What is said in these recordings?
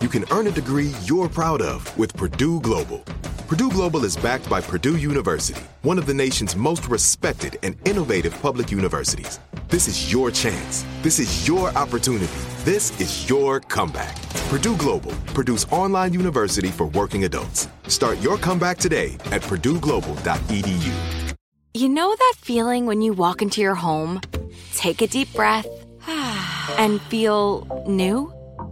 You can earn a degree you're proud of with Purdue Global. Purdue Global is backed by Purdue University, one of the nation's most respected and innovative public universities. This is your chance. This is your opportunity. This is your comeback. Purdue Global, Purdue's online university for working adults. Start your comeback today at purdueglobal.edu. You know that feeling when you walk into your home, take a deep breath, and feel new?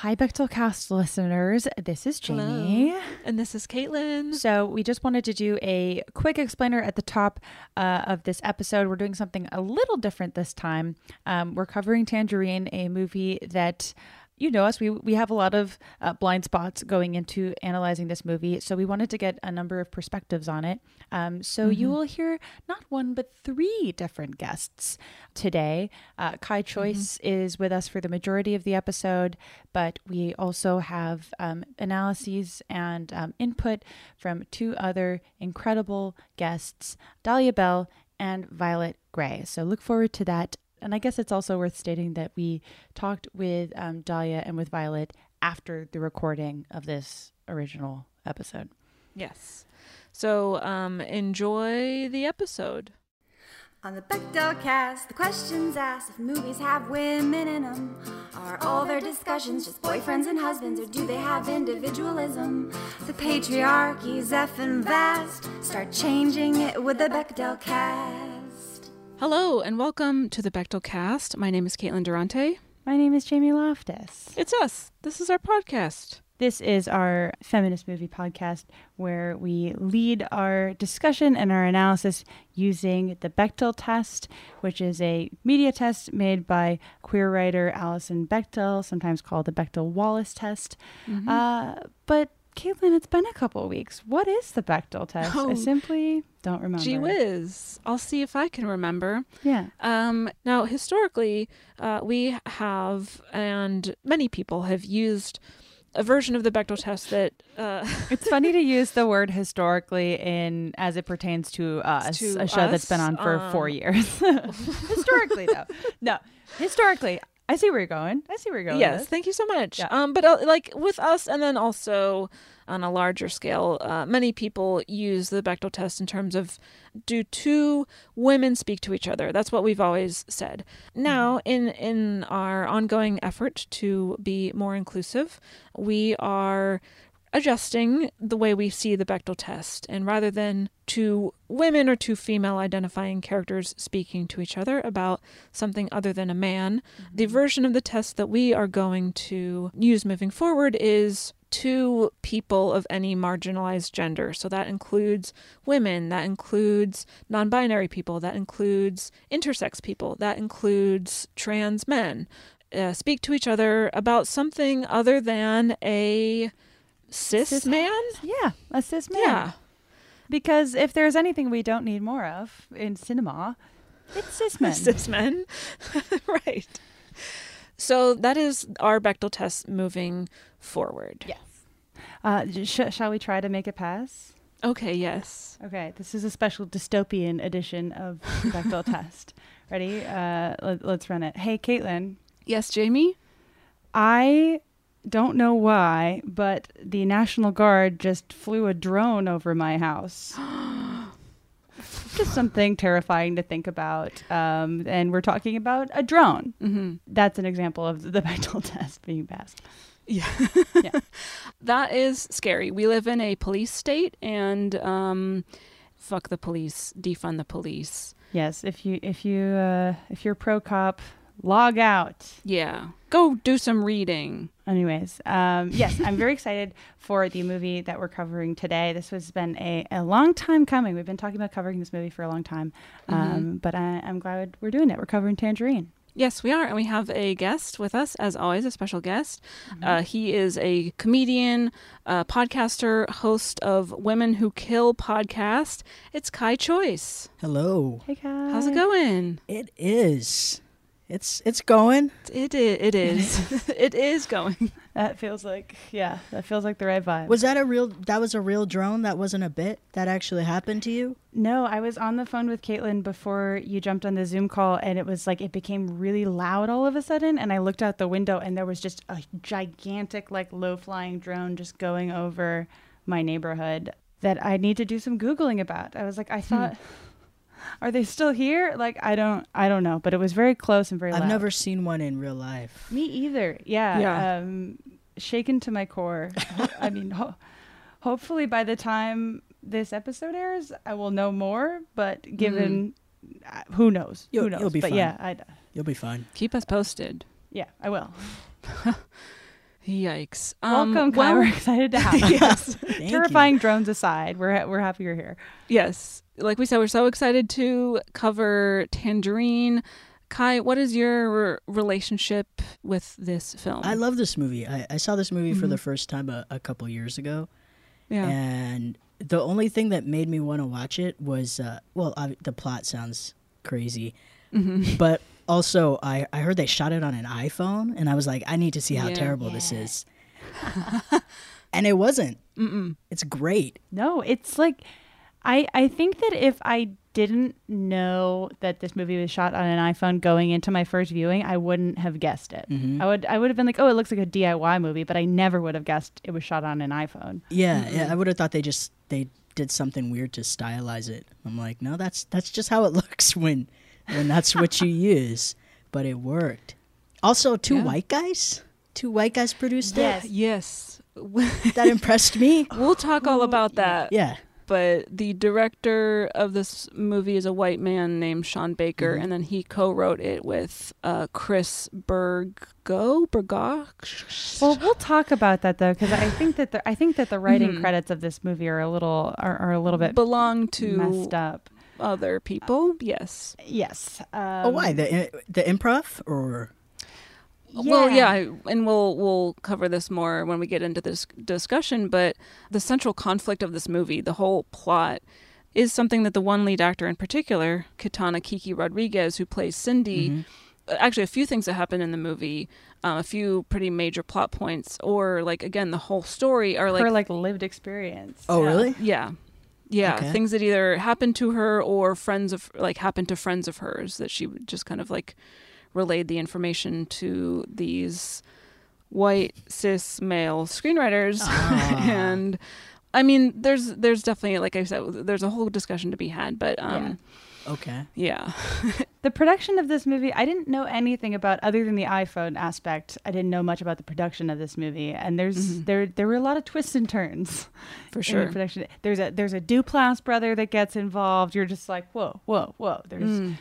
Hi, Bechdel Cast listeners. This is Jamie. And this is Caitlin. So, we just wanted to do a quick explainer at the top uh, of this episode. We're doing something a little different this time. Um, we're covering Tangerine, a movie that you know us, we, we have a lot of uh, blind spots going into analyzing this movie. So, we wanted to get a number of perspectives on it. Um, so, you will hear not one, but three different guests today. Uh, Kai Choyce is with us for the majority of the episode, but we also have um, analyses and um, input from two other incredible guests, Dahlia Belle and Violet Gray. So look forward to that. And I guess it's also worth stating that we talked with um, Dahlia and with Violet after the recording of this original episode. Yes. So um, enjoy the episode. On the Bechdel cast, the questions asked if movies have women in them. Are all their discussions just boyfriends and husbands, or do they have individualism? The patriarchy's effing vast. Start changing it with the Bechdel cast. Hello and welcome to the Bechdel cast. My name is Caitlin Durante. My name is Jamie Loftus. It's us. This is our podcast. This is our feminist movie podcast where we lead our discussion and our analysis using the Bechdel test, which is a media test made by queer writer Alison Bechdel, sometimes called the Bechdel Wallace test. Uh, but Caitlin, it's been a couple weeks. What is the Bechdel test? I Oh. simply don't remember. Gee whiz. I'll see if I can remember. Yeah. Um, now, historically, uh, we have, and many people have used a version of the Bechdel test that uh, It's funny to use the word historically in as it pertains to us, To a show that's been on for four um, years. historically, though, no, historically, I see where you're going. I see where you're going. yes thank you so much Yeah. um but uh, like with us and then also on a larger scale uh, many people use the bechdel test in terms of do two women speak to each other that's what we've always said now in in our ongoing effort to be more inclusive we are adjusting the way we see the Bechdel test. And rather than two women or two female identifying characters speaking to each other about something other than a man, the version of the test that we are going to use moving forward is two people of any marginalized gender. So that includes women, that includes non binary people, that includes intersex people, that includes trans men. Uh, speak to each other about something other than a cis, Cis- man. Yeah, a cis man. Yeah. Because if there's anything we don't need more of in cinema, it's cis men. cis men. right. So that is our Bechdel test moving forward. Yes. Uh, sh- shall we try to make it pass? Okay, yes. Okay, this is a special dystopian edition of the Bechdel test. Ready? Uh, let, let's run it. Hey, Caitlin, Yes, Jamie? I don't know why, but the National Guard just flew a drone over my house. just something terrifying to think about. Um, and we're talking about a drone. Mm-hmm. That's an example of the mental test being passed. Yeah. Yeah. that is scary. We live in a police state and um fuck the police, defund the police. Yes, if you if you uh, if you're pro cop, log out. Yeah. Go do some reading. Anyways, um, yes, I'm very excited for the movie that we're covering today. This has been a, a long time coming. We've been talking about covering this movie for a long time, um, but I, I'm glad we're doing it. We're covering Tangerine. Yes, we are. And we have a guest with us, as always, a special guest. Uh, he is a comedian, uh, podcaster, host of Women Who Kill podcast. It's Kai Choyce. Hello. Hey guys, How's it going? It is. It's it's going. It is. It is. it is going. That feels like yeah, that feels like the right vibe. Was that a real? That was a real drone. That wasn't a bit. That actually happened to you. No, I was on the phone with Caitlin before you jumped on the Zoom call, and it was like it became really loud all of a sudden. And I looked out the window, and there was just a gigantic, like low flying drone just going over my neighborhood that I need to do some googling about. I was like, I hmm. thought, are they still here? Like, I don't, I don't know, but it was very close and very. I've loud. never seen one in real life. Me either. Yeah. Yeah. Um, shaken to my core. I mean, ho- hopefully by the time this episode airs, I will know more. But given, uh, who knows? You'll- who knows? you'll be but fine. yeah, I, You'll be fine. Keep us posted. yeah, I will. Yikes. Um, Welcome, Kai. well- We're excited to have you. yes. Thank Terrifying drones aside, we're ha- we're happy you're here. Yes. Like we said, we're so excited to cover Tangerine. Kai, what is your relationship with this film? I love this movie. I, I saw this movie for Mm-hmm. the first time a, a couple years ago, yeah. and the only thing that made me want to watch it was, uh, well, I, the plot sounds crazy, Mm-hmm. but also I, I heard they shot it on an iPhone, and I was like, I need to see how Yeah. terrible this is. and it wasn't. Mm-mm. It's great. No, it's like I I think that if I didn't know that this movie was shot on an iPhone going into my first viewing, I wouldn't have guessed it. Mm-hmm. I would I would have been like, "Oh, it looks like a DIY movie," but I never would have guessed it was shot on an iPhone. Yeah, yeah. Mm-hmm. I would have thought they just they did something weird to stylize it. I'm like, no, that's that's just how it looks when when that's what you use. But it worked. Also, two Yeah. white guys, two white guys produced Yes. it. yes. That impressed me. we'll talk all about that. Yeah, But the director of this movie is a white man named Sean Baker, Mm-hmm. and then he co-wrote it with uh, Chris Bergo. Bergo. Well, we'll talk about that though, because I think that the I think that the writing Mhm. credits of this movie are a little are, are a little bit belong to messed up. other people. Yes. Yes. Um, oh, why the the improv or Well, yeah, and we'll we'll cover this more when we get into this discussion. But the central conflict of this movie, the whole plot, is something that the one lead actor in particular, Katana Kiki Rodriguez, who plays Cindy, actually a few things that happen in the movie, um, a few pretty major plot points, or like again the whole story are like her like lived experience. oh Yeah. really? yeah. Yeah, Okay. things that either happened to her or friends of like happened to friends of hers that she would just kind of like relayed the information to these white cis male screenwriters ah. and I mean there's there's definitely like I said there's a whole discussion to be had but um Okay. yeah. The production of this movie, I didn't know anything about other than the iPhone aspect. I didn't know much about the production of this movie, and there's mm-hmm. there there were a lot of twists and turns For in sure. the production. There's a there's a Duplass brother that gets involved. You're just like, whoa, whoa, whoa. There's mm.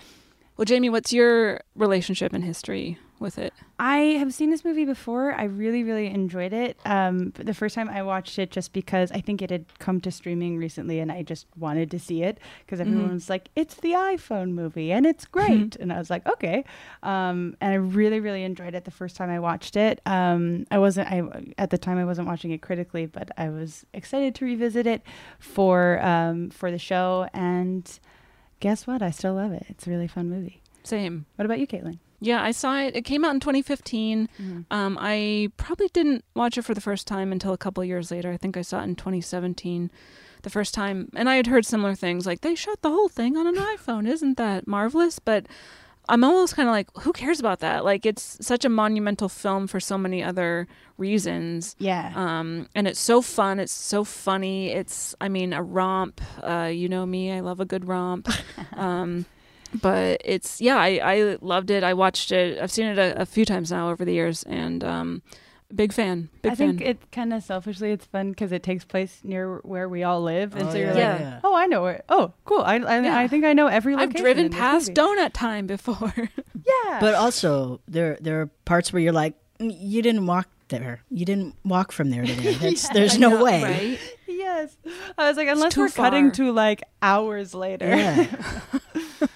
Well, Jamie, what's your relationship and history with it? I have seen this movie before. I really, really enjoyed it. Um, the first time I watched it, just because I think it had come to streaming recently, and I just wanted to see it because everyone was like, "It's the iPhone movie, and it's great," and I was like, "Okay." Um, and I really, really enjoyed it the first time I watched it. Um, I wasn't, I at the time I wasn't watching it critically, but I was excited to revisit it for um, for the show. And guess what? I still love it. It's a really fun movie. Same. What about you, Caitlin? Yeah, I saw it. It came out in 2015. Um, I probably didn't watch it for the first time until a couple years later. I think I saw it in 2017, the first time. And I had heard similar things like they shot the whole thing on an iPhone. Isn't that marvelous? But I'm almost kind of like, who cares about that? Like, it's such a monumental film for so many other reasons. Yeah. Um, and it's so fun. It's so funny. It's, I mean, a romp. Uh, you know me. I love a good romp. um, but it's yeah, I, I loved it. I watched it. I've seen it a, a few times now over the years, and um, big fan. Big I fan. think it kind of selfishly it's fun because it takes place near where we all live, and Oh, so you're yeah, like, yeah. oh, I know where. Oh, cool. I I, Yeah. I think I know every. I've driven in this past movie. Donut Time before. Yeah, But also, there there are parts where you're like, "Mm, you didn't walk there. You didn't walk from there to there. That's, there's no way. right? yes. I was like, unless too we're cutting far. to like hours later. Yeah.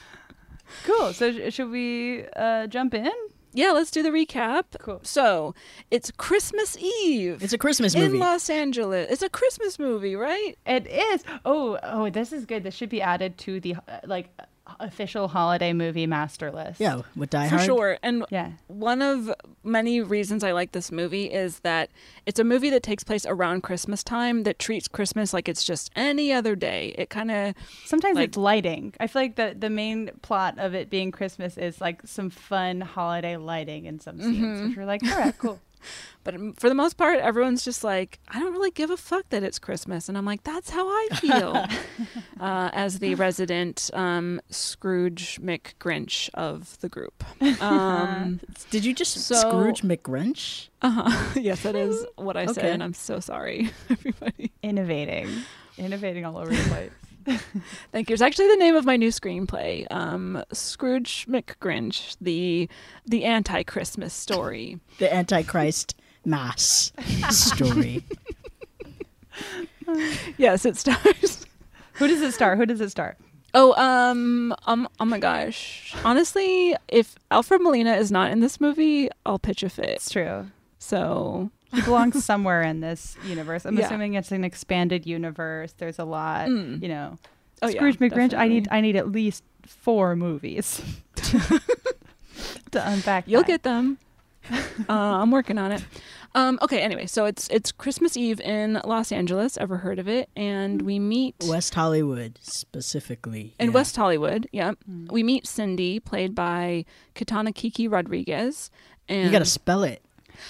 cool. So sh- should we uh, jump in? Yeah, let's do the recap. Cool. So it's Christmas Eve. It's a Christmas movie in. Los Angeles. It's a Christmas movie, right? It is. Oh, oh, this is good. This should be added to the uh, like official holiday movie master list. yeah, with Die For Hard. sure. And Yeah. one of many reasons I like this movie is that it's a movie that takes place around Christmas time that treats Christmas like it's just any other day. It kind of Sometimes Like- it's lighting. I feel like the the main plot of it being Christmas is like some fun holiday lighting in some scenes, Mm-hmm. which are like, all right, cool. But for the most part, everyone's just like, I don't really give a fuck that it's Christmas. And I'm like, that's how I feel uh, as the resident um, Scrooge McGrinch of the group. Um, Did you just So- Scrooge McGrinch? uh-huh. yes, that is what I said. And I'm so sorry, everybody. Innovating, innovating all over the place. Thank you. It's actually the name of my new screenplay, um, Scrooge McGrinch, the the anti-Christmas story. The Antichrist mass story. yes, it stars. Who does it star? Who does it star? Oh, um, um, oh my gosh. Honestly, if Alfred Molina is not in this movie, I'll pitch a fit. It's true. So He belongs somewhere in this universe. I'm Yeah. assuming it's an expanded universe. There's a lot, Mm. you know. Oh, yeah, Scrooge McGrinch. I need. I need at least four movies to unpack. you'll that. get them. uh, I'm working on it. Um, okay. Anyway, so it's it's Christmas Eve in Los Angeles. Ever heard of it? And we meet West Hollywood specifically. in yeah. West Hollywood. Yeah, we meet Cindy, played by Katana Kiki Rodriguez. And You got to spell it.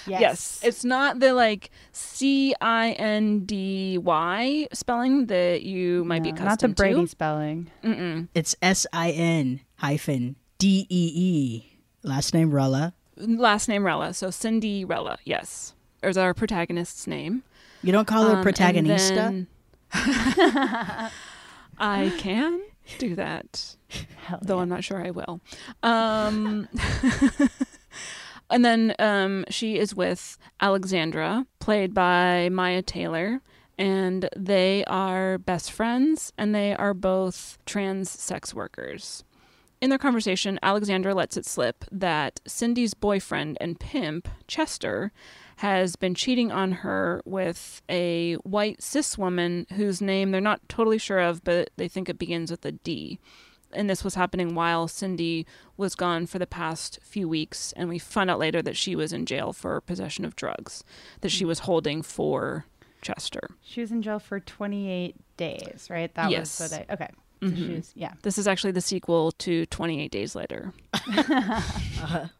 Yes. It's not the like C I N D Y spelling that you might be No, accustomed not the Brady to. spelling. Mm-mm. It's S I N hyphen D E E. Last name Rella. Last name Rella. So Cindy Rella, yes. Is our protagonist's name. You don't call Um, her and protagonista? then- I can do that. Hell though I'm not sure I will. Um, and then um, she is with Alexandra, played by Mya Taylor, and they are best friends, and they are both trans sex workers. In their conversation, Alexandra lets it slip that Cindy's boyfriend and pimp, Chester, has been cheating on her with a white cis woman whose name they're not totally sure of, but they think it begins with a D and this was happening while Cindy was gone for the past few weeks, and we find out later that she was in jail for possession of drugs that she was holding for Chester. She was in jail for 28 days, right? That Yes. was what I. Okay. So she Mhm. was, yeah. This is actually the sequel to 28 Days Later.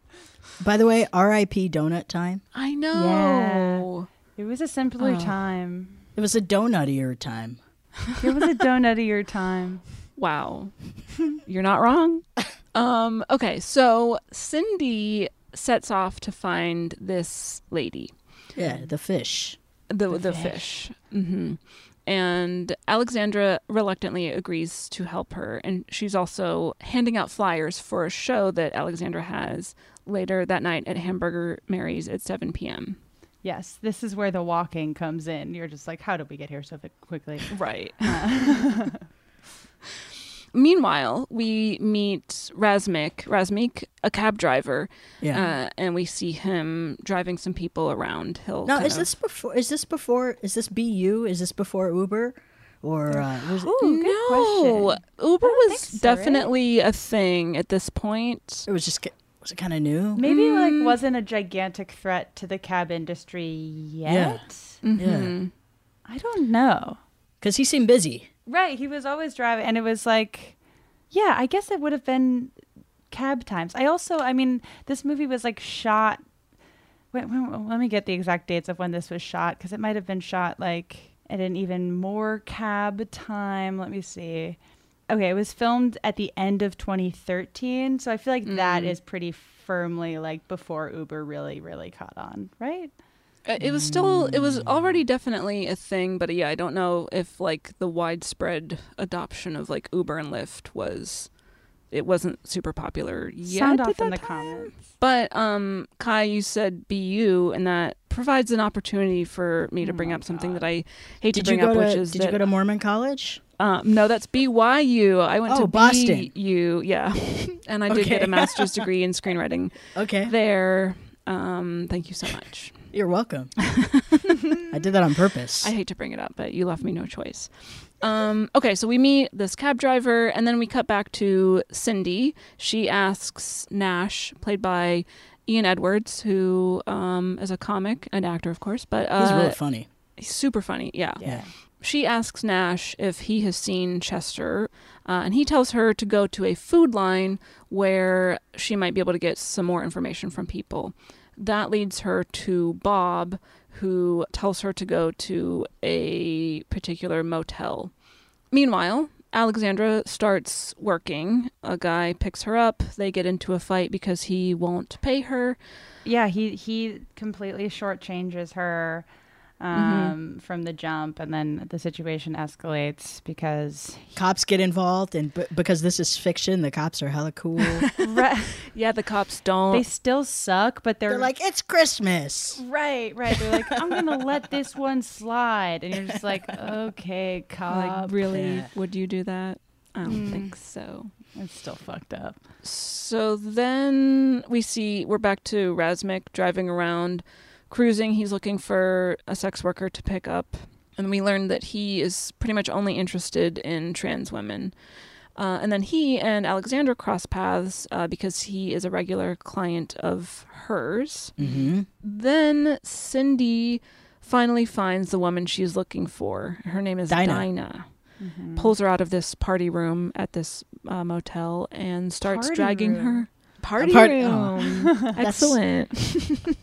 By the way, R.I.P. Donut Time. I know. Yeah. It was a simpler Oh. time. It was a donutier time. It was a donutier time. Wow. You're not wrong. Um, okay, so Cindy sets off to find this lady. Yeah, the fish. the the, fish. hmm And Alexandra reluctantly agrees to help her, and she's also handing out flyers for a show that Alexandra has later that night at Hamburger Mary's at 7 p.m. Yes, this is where the walking comes in. You're just like, how did we get here so quickly? Right. Meanwhile, we meet Razmik, Razmik, a cab driver, Yeah. uh, and we see him driving some people around. He'll Now, is of- this before? Is this before? Is this BU? Is this before Uber? Or uh, was it, Ooh, good no, question. Uber was think so, right? definitely a thing at this point. it was just? Was it kind of new? Maybe like wasn't a gigantic threat to the cab industry yet. Mhm. I don't know. Because he seemed busy. Right, he was always driving, and it was like, yeah, I guess it would have been cab times. I also, I mean, this movie was like shot. Wait, wait, let me get the exact dates of when this was shot because it might have been shot like at an even more cab time. Let me see. Okay, it was filmed at the end of 2013, so I feel like that Mm. is pretty firmly like before Uber really, really caught on, right? Uh, It was still, it was already definitely a thing, but yeah, I don't know if like the widespread adoption of like Uber and Lyft was, it wasn't super popular yet. Sound off in the time. comments. But um, Kai, you said BU, and that provides an opportunity for me to Oh bring up something God. that I hate Did to bring up, to which is Did that you go to Mormon college? um, no, that's BYU. I went Oh, to Boston. BU, yeah, and I did get a master's degree in screenwriting Okay, there. Um, thank you so much. You're welcome. I did that on purpose. I hate to bring it up, but you left me no choice. Um, okay, so we meet this cab driver, and then we cut back to Cindy. She asks Nash, played by Ian Edwards, who um, is a comic, an actor, of course, but uh, He's really funny. he's super funny. Yeah. Yeah. She asks Nash if he has seen Chester, uh, and he tells her to go to a food line where she might be able to get some more information from people. That leads her to Bob, who tells her to go to a particular motel. Meanwhile, Alexandra starts working. A guy picks her up. They get into a fight because he won't pay her. Yeah, he he completely shortchanges her um, from the jump, and then the situation escalates because Cops get involved, and b- because this is fiction, the cops are hella cool. Right. Yeah, the cops don't. they still suck, but they're, They're like, it's Christmas. right, right. They're like, I'm gonna let this one slide, and you're just like, okay, cop. like, really? Yeah. Would you do that? I don't think so. It's still fucked up. So then we see we're back to Razmik driving around, cruising. He's looking for a sex worker to pick up, and we learn that he is pretty much only interested in trans women. Uh, and then he and Alexandra cross paths uh, because he is a regular client of hers. Mm-hmm. Then Cindy finally finds the woman she's looking for. Her name is Dinah. Dinah. Mm-hmm. Pulls her out of this party room at this uh, motel and starts Party dragging room. her. Party part- room. That's- Excellent.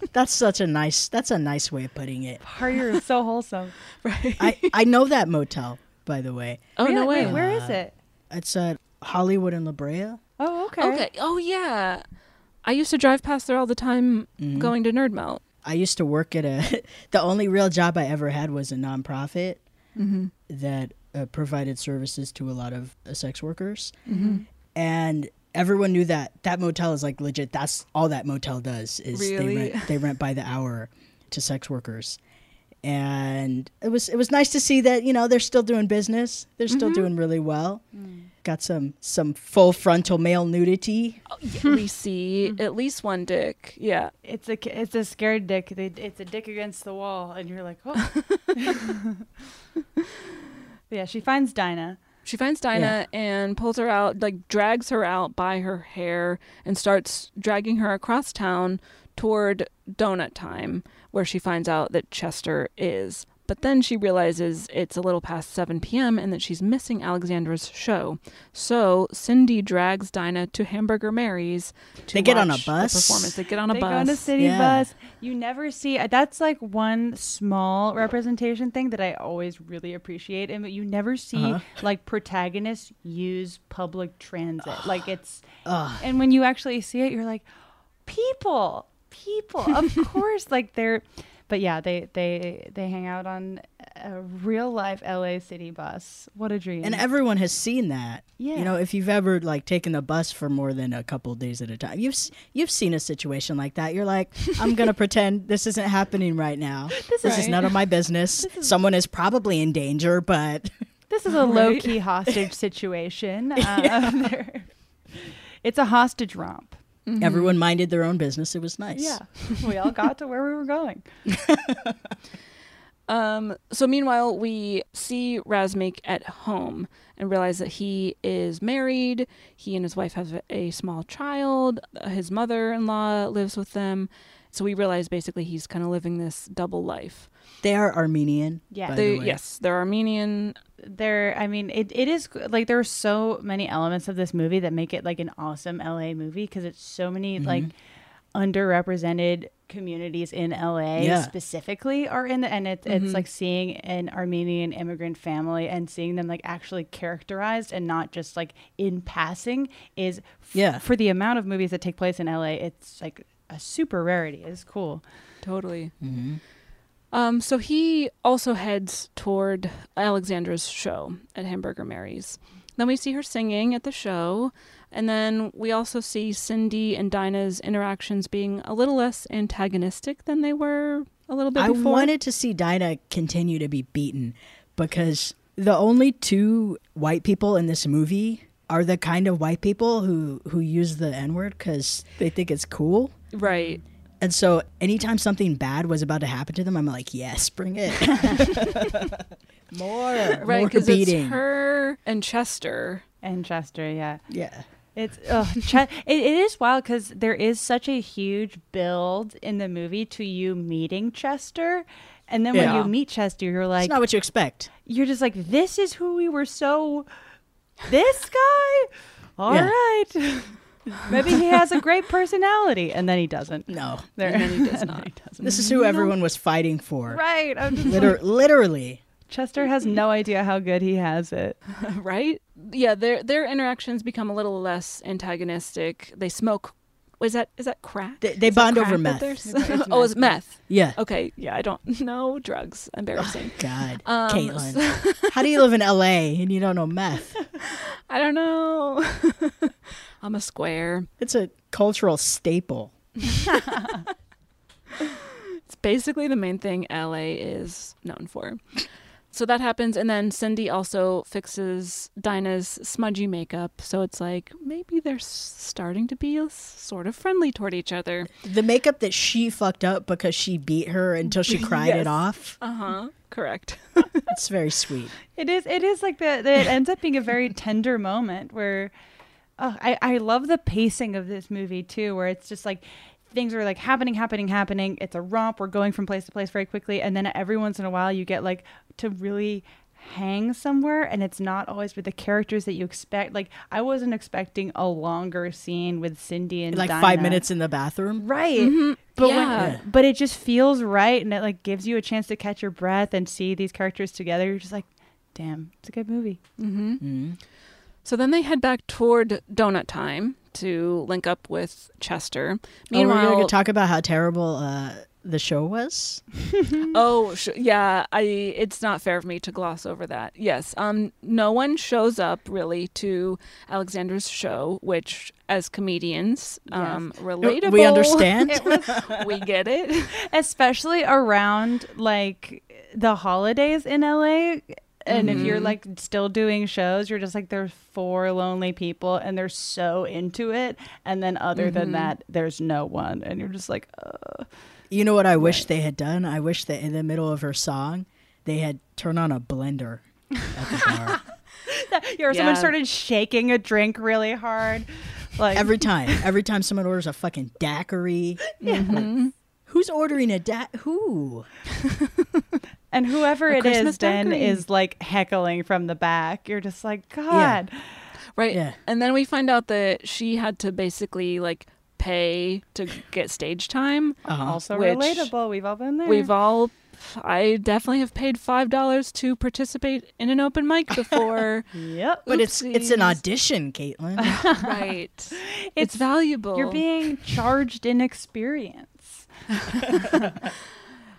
That's such a nice. That's a nice way of putting it. Party is so wholesome. right. I I know that motel, by the way. oh no way. Wait, where is it? It's at Hollywood and La Brea. Oh, okay. Okay. Oh yeah. I used to drive past there all the time Mhm. going to Nerd Melt. I used to work at a. the only real job I ever had was a nonprofit Mm-hmm. that uh, provided services to a lot of uh, sex workers, Mm-hmm. and everyone knew that that motel is like legit. That's all that motel does is Really? they rent they rent by the hour to sex workers, and it was it was nice to see that you know they're still doing business. They're still Mm-hmm. doing really well. Got some some full frontal male nudity. we see at least one dick. Yeah. It's a it's a scared dick. They, it's a dick against the wall, and you're like, oh. yeah, she finds Dinah. She finds Dinah and pulls her out, like drags her out by her hair and starts dragging her across town toward donut time, where she finds out that Chester is. But then she realizes it's a little past 7 p.m. and that she's missing Alexandra's show. So Cindy drags Dinah to Hamburger Mary's. To They get on a watch the bus? performance. They get on a they bus. go on a city Yeah. bus. You never see. uh, That's like one small representation thing that I always really appreciate, and you never see Uh-huh. like protagonists use public transit. like it's, Ugh. and when you actually see it, you're like, people, people, of course, like they're. But yeah, they they they hang out on a real life LA city bus. What a dream! And everyone has seen that. Yeah. You know, if you've ever like taken the bus for more than a couple days at a time, you've you've seen a situation like that. You're like, I'm gonna pretend this isn't happening right now. This, is Right. none of my business. Someone is probably in danger, but This is a low key hostage situation. Um, they're- it's a hostage romp. Everyone minded their own business. It was nice. Yeah, we all got to where we were going. Um, so meanwhile, we see Razmik at home and realize that he is married. He and his wife have a small child. His mother-in-law lives with them, So we realize basically he's kind of living this double life. They are Armenian. Yeah. by They, the way. yes, they're Armenian. there i mean it, it is like there are so many elements of this movie that make it like an awesome la movie because it's so many mm-hmm. like underrepresented communities in la Yeah. specifically are in the and it, it's mm-hmm. like seeing an armenian immigrant family and seeing them like actually characterized and not just like in passing is f- Yeah. for the amount of movies that take place in la it's like a super rarity it's cool Totally. Um, so he also heads toward Alexandra's show at Hamburger Mary's. Then we see her singing at the show, and then we also see Cindy and Dinah's interactions being a little less antagonistic than they were a little bit before. I before. wanted to see Dinah continue to be beaten because the only two white people in this movie are the kind of white people who who use the N word because they think it's cool. Right. And so anytime something bad was about to happen to them, I'm like, yes, bring it. more, Right, more because it's her and Chester. and chester yeah yeah. It's ugh, Ch- it, it is wild because there is such a huge build in the movie to you meeting Chester, and then when you meet Chester, you're like, It's not what you expect. you're just like, this is who we were so. This guy, all Yeah. right, maybe he has a great personality, and then he doesn't. No. There, And then he does not. he doesn't. This is who everyone was fighting for. right. I'm just Liter- like, literally. Chester has no idea how good he has it. right? Yeah, their their interactions become a little less antagonistic. They smoke. Is that is that crack? They- they bond over crack that meth. It's meth. oh, it's meth. Yeah. Okay, yeah, I don't know drugs. Embarrassing. God, Um, Caitlin. How do you live in LA and you don't know meth? I don't know. I'm a square. It's a cultural staple. It's basically the main thing LA is known for. So that happens, and then Cindy also fixes Dinah's smudgy makeup. So it's like maybe they're starting to be sort of friendly toward each other. The makeup that she fucked up because she beat her until she cried Yes. it off. Uh huh. Correct. It's very sweet. It is. It is like that. It ends up being a very tender moment where, oh, I I love the pacing of this movie too, where it's just like things are like happening, happening, happening. It's a romp. We're going from place to place very quickly, and then every once in a while you get like to really hang somewhere and it's not always with the characters that you expect like i wasn't expecting a longer scene with cindy and Like Dinah. five minutes in the bathroom. right mm-hmm. but Yeah. when, but it just feels right and it like gives you a chance to catch your breath and see these characters together you're just like damn it's a good movie mm-hmm. Mm-hmm. So then they head back toward donut time to link up with Chester. Oh, we're Meanwhile, going to talk about how terrible uh, the show was. oh sh- yeah, I it's not fair of me to gloss over that. Yes, um, no one shows up really to Alexander's show, which as comedians, um, relatable. We understand. we get it. especially around like the holidays in LA. And if you're like still doing shows, you're just like there's four lonely people and they're so into it. And then other than that, there's no one, and you're just like, uh. You know what I wish they had done? I wish that in the middle of her song, they had turned on a blender at the bar. or someone Yeah. started shaking a drink really hard, like every time. Every time someone orders a fucking daiquiri. Who's ordering a da? Who? and whoever A it is Christmas then daiquiri. is like heckling from the back. You're just like, God, Right. Yeah. And then we find out that she had to basically like pay to get stage time. Uh-huh. also relatable. We've all been there. We've all I definitely have paid five dollars to participate in an open mic before. yep. But it's it's an audition, Caitlin. right. It's, It's- valuable. You're being charged in experience.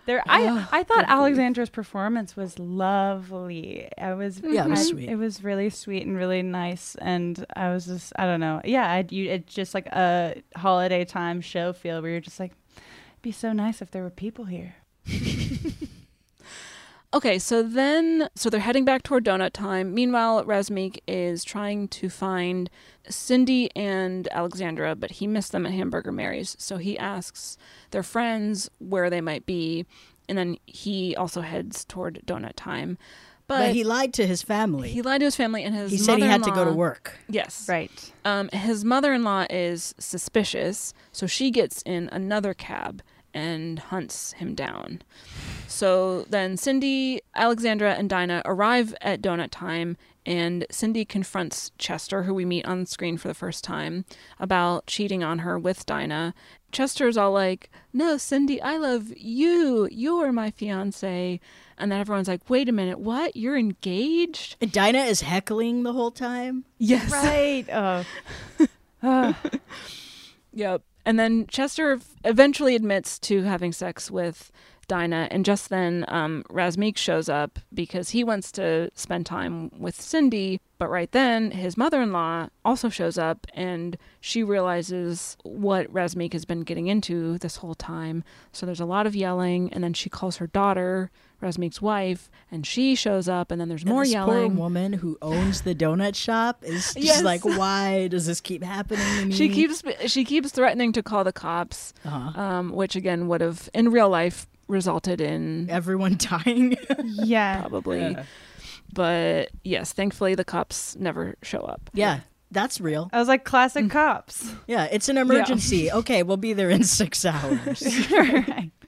There, I oh, I thought Alexandra's performance was lovely. I was Yeah, it was I- sweet. It was really sweet and really nice, and I was just I don't know. Yeah, I, you it's just like a holiday time show feel where you're just like, it'd be so nice if there were people here. Okay, so then, so they're heading back toward donut time. Meanwhile, Razmik is trying to find Cindy and Alexandra, but he missed them at Hamburger Mary's. So he asks their friends where they might be, and then he also heads toward donut time. But, But he lied to his family. he lied to his family, and his mother- He said he had to go to work. Yes, Right. Um, his mother-in-law is suspicious, so she gets in another cab and hunts him down. So then Cindy, Alexandra, and Dinah arrive at donut time, and Cindy confronts Chester, who we meet on screen for the first time, about cheating on her with Dinah. Chester's all like, No, Cindy, I love you. You're my fiance. And then everyone's like, Wait a minute, what? You're engaged? And Dinah is heckling the whole time. Yes. Right. Oh. Yep. And then Chester eventually admits to having sex with Dinah, and just then um, Razmik shows up because he wants to spend time with Cindy. But right then, his mother in law also shows up, and she realizes what Razmik has been getting into this whole time. So there's a lot of yelling, and then she calls her daughter, Razmik's wife, and she shows up, and then there's more this yelling. Poor woman who owns the donut shop is just Yes. like, why does this keep happening? She keeps she keeps threatening to call the cops, Uh-huh. um, which again would have in real life resulted in everyone dying. Yeah. probably. But yes, thankfully the cops never show up. yeah, that's real. I was like classic cops. Yeah, it's an emergency. Okay, we'll be there in six hours. right.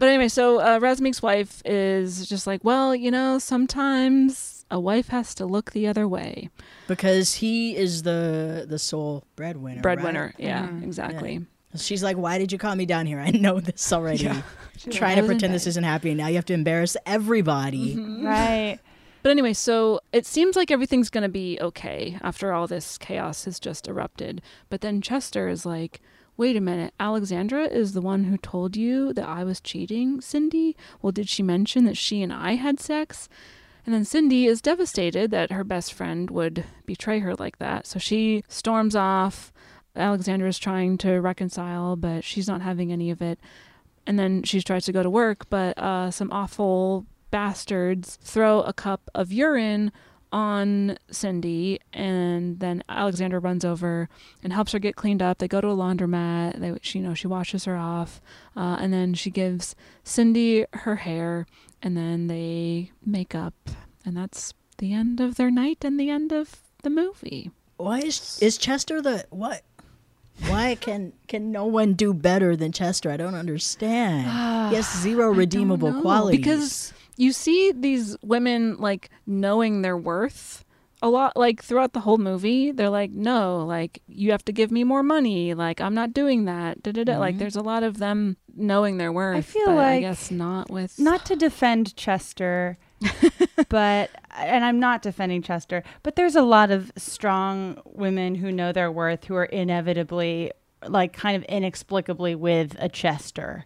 But anyway, so uh, Razmik's wife is just like, well, you know, sometimes a wife has to look the other way. because he is the the sole breadwinner. Breadwinner, right? yeah, exactly. She's like, "Why did you call me down here? I know this already." Yeah. Trying to pretend this isn't happening. Now you have to embarrass everybody. Mm-hmm. Right. But anyway, so it seems like everything's going to be okay after all this chaos has just erupted. But then Chester is like, wait a minute, Alexandra is the one who told you that I was cheating, Cindy? Well, did she mention that she and I had sex? And then Cindy is devastated that her best friend would betray her like that. So she storms off. Alexandra is trying to reconcile, but she's not having any of it. And then she tries to go to work, but uh, some awful bastards throw a cup of urine on Cindy, and then Alexandra runs over and helps her get cleaned up. They go to a laundromat. They, she, you know, she washes her off, uh, and then she gives Cindy her hair, and then they make up, and that's the end of their night and the end of the movie. Why is is Chester the what? Why can can no one do better than Chester? I don't understand. Yes, zero redeemable know, qualities. because you see these women like knowing their worth a lot like throughout the whole movie they're like no like you have to give me more money like i'm not doing that da, da, da. like mm-hmm. there's a lot of them knowing their worth i feel but i like- guess not with Not to defend Chester, but and I'm not defending Chester, but there's a lot of strong women who know their worth who are inevitably like kind of inexplicably with a Chester.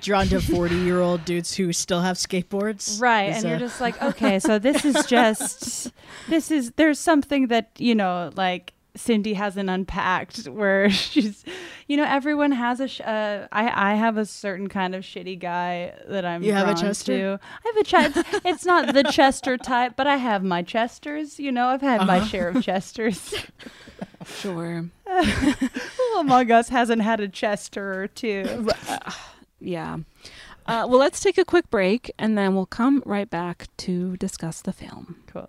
drawn to forty year old dudes who still have skateboards. Right. And you're just like, okay, so this is just this is there's something that, you know, like Cindy hasn't unpacked where she's you know, everyone has a sh- uh, I I have a certain kind of shitty guy that I'm You have a Chester? to. I have a Chester. it's not the Chester type, but I have my Chesters, you know. I've had my Uh-huh. share of Chesters. sure Who among us hasn't had a Chester or two? yeah uh, well let's take a quick break and then we'll come right back to discuss the film Cool.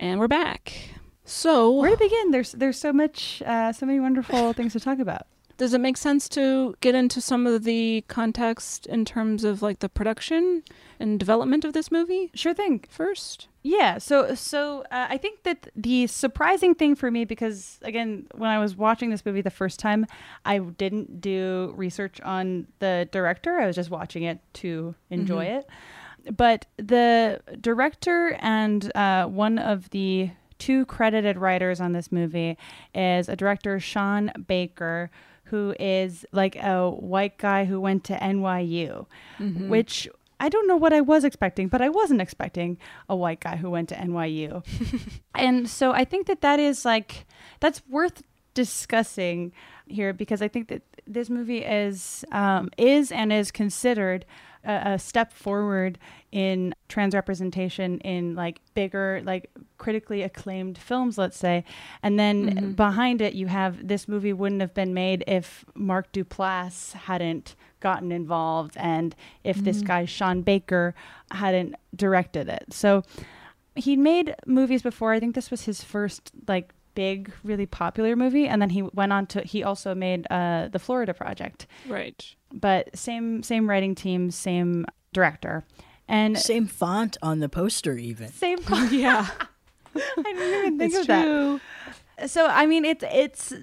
And we're back. So Where to begin? There's there's so much, uh, so many wonderful things to talk about. does it make sense to get into some of the context in terms of like the production and development of this movie Sure thing. first? Yeah, so so uh, I think that the surprising thing for me, because again, when I was watching this movie the first time, I didn't do research on the director. I was just watching it to enjoy it. But the director and uh, one of the two credited writers on this movie is a director, Sean Baker, who is like a white guy who went to NYU, which I don't know what I was expecting, but I wasn't expecting a white guy who went to NYU. and so I think that that is like, that's worth discussing here because I think that this movie is, um, is and is considered a, a step forward in trans representation in like bigger, like critically acclaimed films, let's say. And then behind it, you have this movie wouldn't have been made if Mark Duplass hadn't gotten involved and if this guy, Sean Baker, hadn't directed it. So he'd made movies before. I think this was his first like big, really popular movie. And then he went on to, he also made uh, The Florida Project Right. But same same writing team, same director, and Same font on the poster, even. same. Font, yeah. I didn't even think It's of that. So I mean, it's it's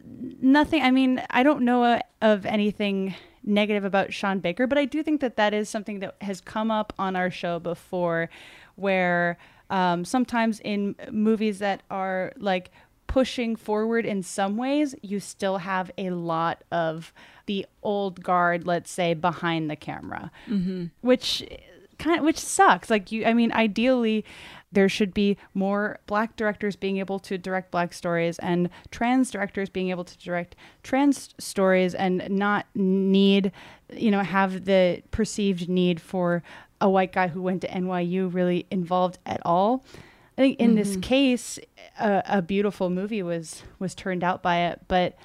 nothing. I mean, I don't know uh, of anything negative about Sean Baker, but I do think that that is something that has come up on our show before, where um, sometimes in movies that are like pushing forward in some ways, you still have a lot of the old guard, let's say, behind the camera, mm-hmm. which kind of, which sucks. Like you, I mean, ideally, there should be more black directors being able to direct black stories and trans directors being able to direct trans stories and not need, you know, have the perceived need for a white guy who went to NYU really involved at all. I think in this mm-hmm. case, a, a beautiful movie was was turned out by it, but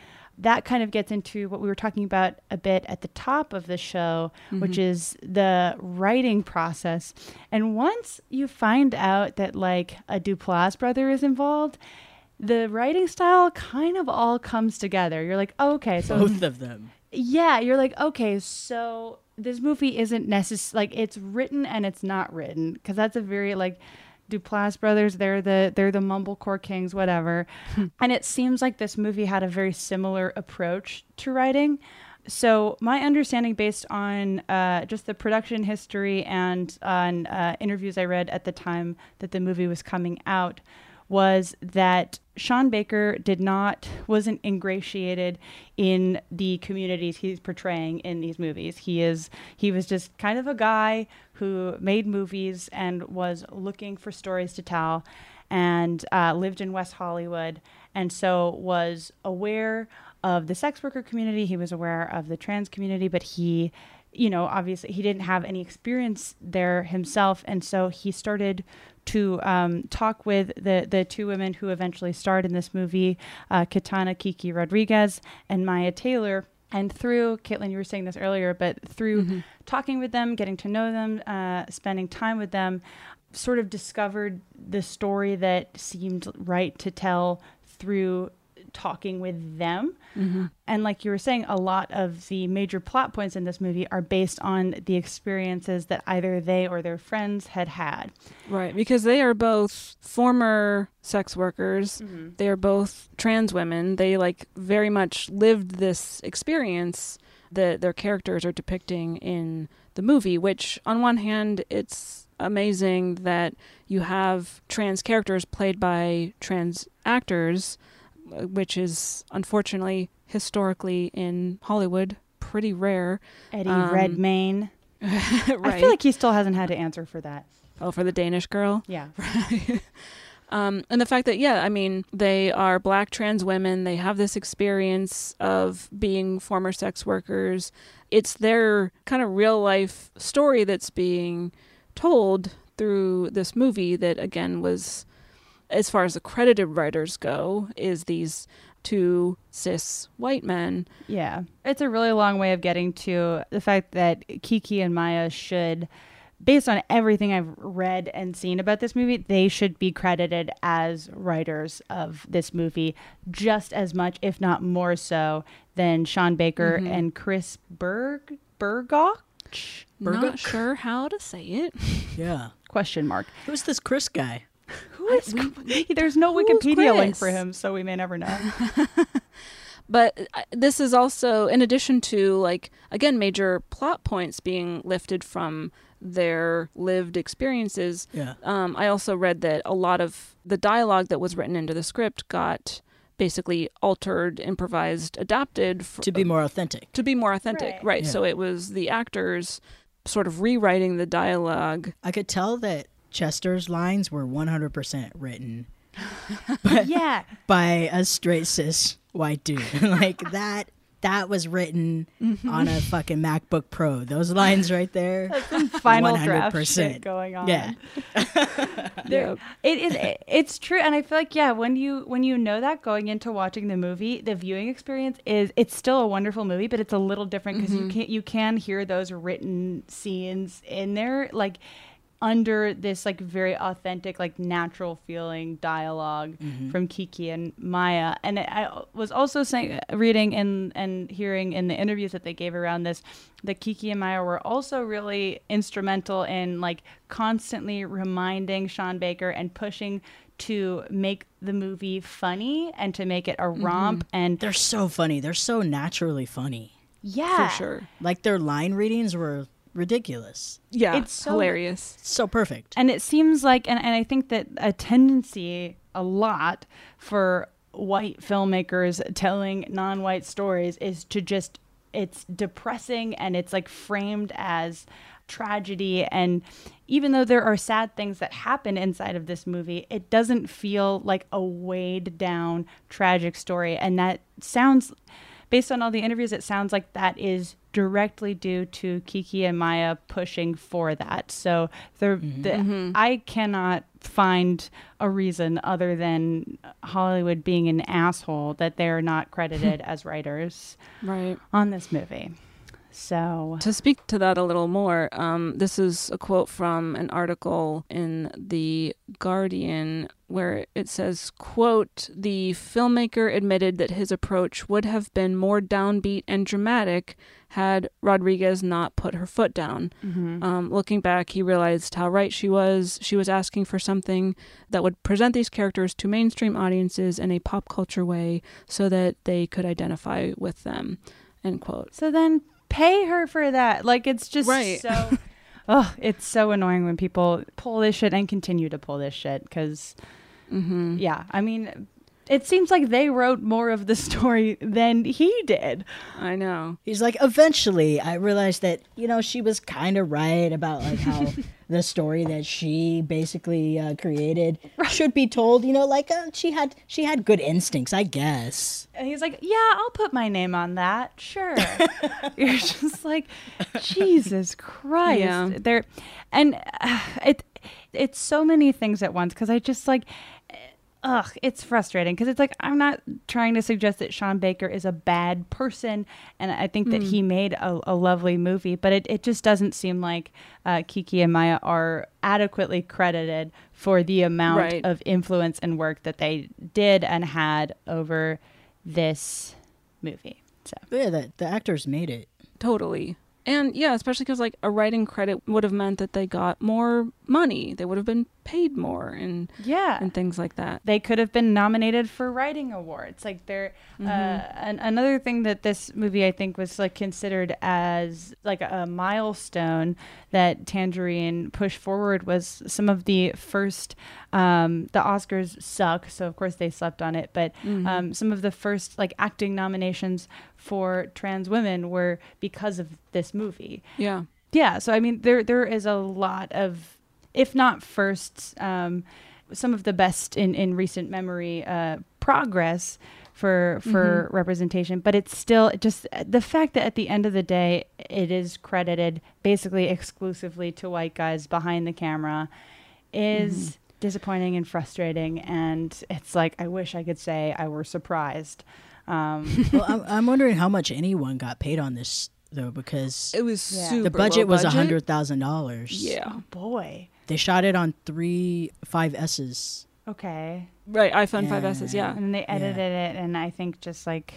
that kind of gets into what we were talking about a bit at the top of the show, which mm-hmm. is the writing process. And once you find out that like a Duplass brother is involved, the writing style kind of all comes together. You're like, oh, okay, so Both of them. yeah, you're like, okay, so this movie isn't necessary. Like, it's written and it's not written because that's a very like Duplass brothers. They're the they're the mumblecore kings, whatever. and it seems like this movie had a very similar approach to writing. So my understanding, based on uh, just the production history and on uh, interviews I read at the time that the movie was coming out, was that Sean Baker did not wasn't ingratiated in the communities he's portraying in these movies. He is he was just kind of a guy who made movies and was looking for stories to tell, and uh, lived in West Hollywood, and so was aware of the sex worker community. He was aware of the trans community, but he you know, obviously he didn't have any experience there himself, and so he started to um, talk with the the two women who eventually starred in this movie, uh, Kitana Kiki Rodriguez and Mya Taylor. And through Caitlin, you were saying this earlier, but through talking with them, getting to know them, uh, spending time with them, sort of discovered the story that seemed right to tell through talking with them. Mm-hmm. And like you were saying, a lot of the major plot points in this movie are based on the experiences that either they or their friends had had. Right, because they are both former sex workers. Mm-hmm. They are both trans women. They like very much lived this experience that their characters are depicting in the movie, which on one hand it's amazing that you have trans characters played by trans actors, which is unfortunately historically in Hollywood pretty rare. Eddie Um, Redmayne. I feel like he still hasn't had to answer for that. oh, for the Danish girl. Yeah. Um, and the fact that, yeah, I mean, they are black trans women. They have this experience of being former sex workers. It's their kind of real life story that's being told through this movie that, again, was, as far as accredited writers go, is these two cis white men. Yeah. It's a really long way of getting to the fact that Kiki and Mya should, based on everything I've read and seen about this movie, they should be credited as writers of this movie just as much, if not more so, than Sean Baker Mhm. and Chris Berg Bergoch? Not sure how to say it. Yeah. Question mark. Who's this Chris guy? Who is There's no Wikipedia link for him, so we may never know. But uh, this is also, in addition to, like, again, major plot points being lifted from their lived experiences. Yeah. Um, I also read that a lot of the dialogue that was written into the script got basically altered, improvised, adapted f- To be more authentic. to be more authentic. Right. Right. Yeah. So it was the actors sort of rewriting the dialogue. I could tell that Chester's lines were 100% written yeah. by a straight cis white dude. like that that was written mm-hmm. on a fucking MacBook Pro. Those lines right there. Final draft 100%. shit going on. Yeah. There, it is. it- It's true, and I feel like yeah, when you when you know that going into watching the movie, the viewing experience is it's still a wonderful movie, but it's a little different because you mm-hmm. can you can hear those written scenes in there, like under this like very authentic, like natural feeling dialog mm-hmm. from Kiki and Mya. And I was also saying, reading and and hearing in the interviews that they gave around this, that Kiki and Mya were also really instrumental in like constantly reminding Sean Baker and pushing to make the movie funny and to make it a mm-hmm. romp and They're so funny. They're so naturally funny. yeah For sure. Like their line readings were ridiculous. Yeah. It's so- hilarious. So perfect. And it seems like, and, and I think that a tendency a lot for white filmmakers telling non white stories is to just, it's depressing and it's like framed as tragedy. And even though there are sad things that happen inside of this movie, it doesn't feel like a weighed down tragic story. And that sounds, based on all the interviews, it sounds like that is directly due to Kiki and Mya pushing for that. So the, mm-hmm. the mm-hmm. I cannot find a reason other than Hollywood being an asshole that they're not credited as writers Right. on this movie. So To speak to that a little more, um, this is a quote from an article in the Guardian where it says, "quote The filmmaker admitted that his approach would have been more downbeat and dramatic had Rodriguez not put her foot down. Um, looking back, he realized how right she was. She was asking for something that would present these characters to mainstream audiences in a pop culture way, so that they could identify with them." End quote. so then pay her for that. Like it's just Right. so Oh, it's so annoying when people pull this shit and continue to pull this shit because Mm-hmm. yeah, I mean it seems like they wrote more of the story than he did. I know. He's like, eventually, I realized that you know she was kind of right about like how the story that she basically uh, created should be told. You know, like uh, she had she had good instincts, I guess. And he's like, "Yeah, I'll put my name on that. Sure." You're just like, Jesus Christ. Yeah. There, and uh, it, it's so many things at once because I just like, ugh, it's frustrating because it's like I'm not trying to suggest that Sean Baker is a bad person, and I think that he made a, a lovely movie, but it, it just doesn't seem like uh, Kiki and Mya are adequately credited for the amount Right. of influence and work that they did and had over this movie. So yeah, the, the actors made it. Totally. And yeah, especially because like a writing credit would have meant that they got more money. They would have been paid more and yeah and things like that. They could have been nominated for writing awards. Like they're uh, an, another thing that this movie I think was like considered as like a, milestone that Tangerine pushed forward was some of the first. Um, the Oscars suck, so of course they slept on it. But um, some of the first like acting nominations for trans women were because of this movie. Yeah. Yeah, so I mean, there there is a lot of, if not firsts, um, some of the best in in recent memory uh, progress for for representation. But it's still just the fact that at the end of the day, it is credited basically exclusively to white guys behind the camera, is disappointing and frustrating. And it's like I wish I could say I were surprised. Um, well, I'm, I'm wondering how much anyone got paid on this though, because It was Yeah. super the budget low was a hundred thousand dollars. Yeah. oh, boy, they shot it on three five S's. okay. Right. iPhone 5S's. Yeah. And they edited it, and I think just like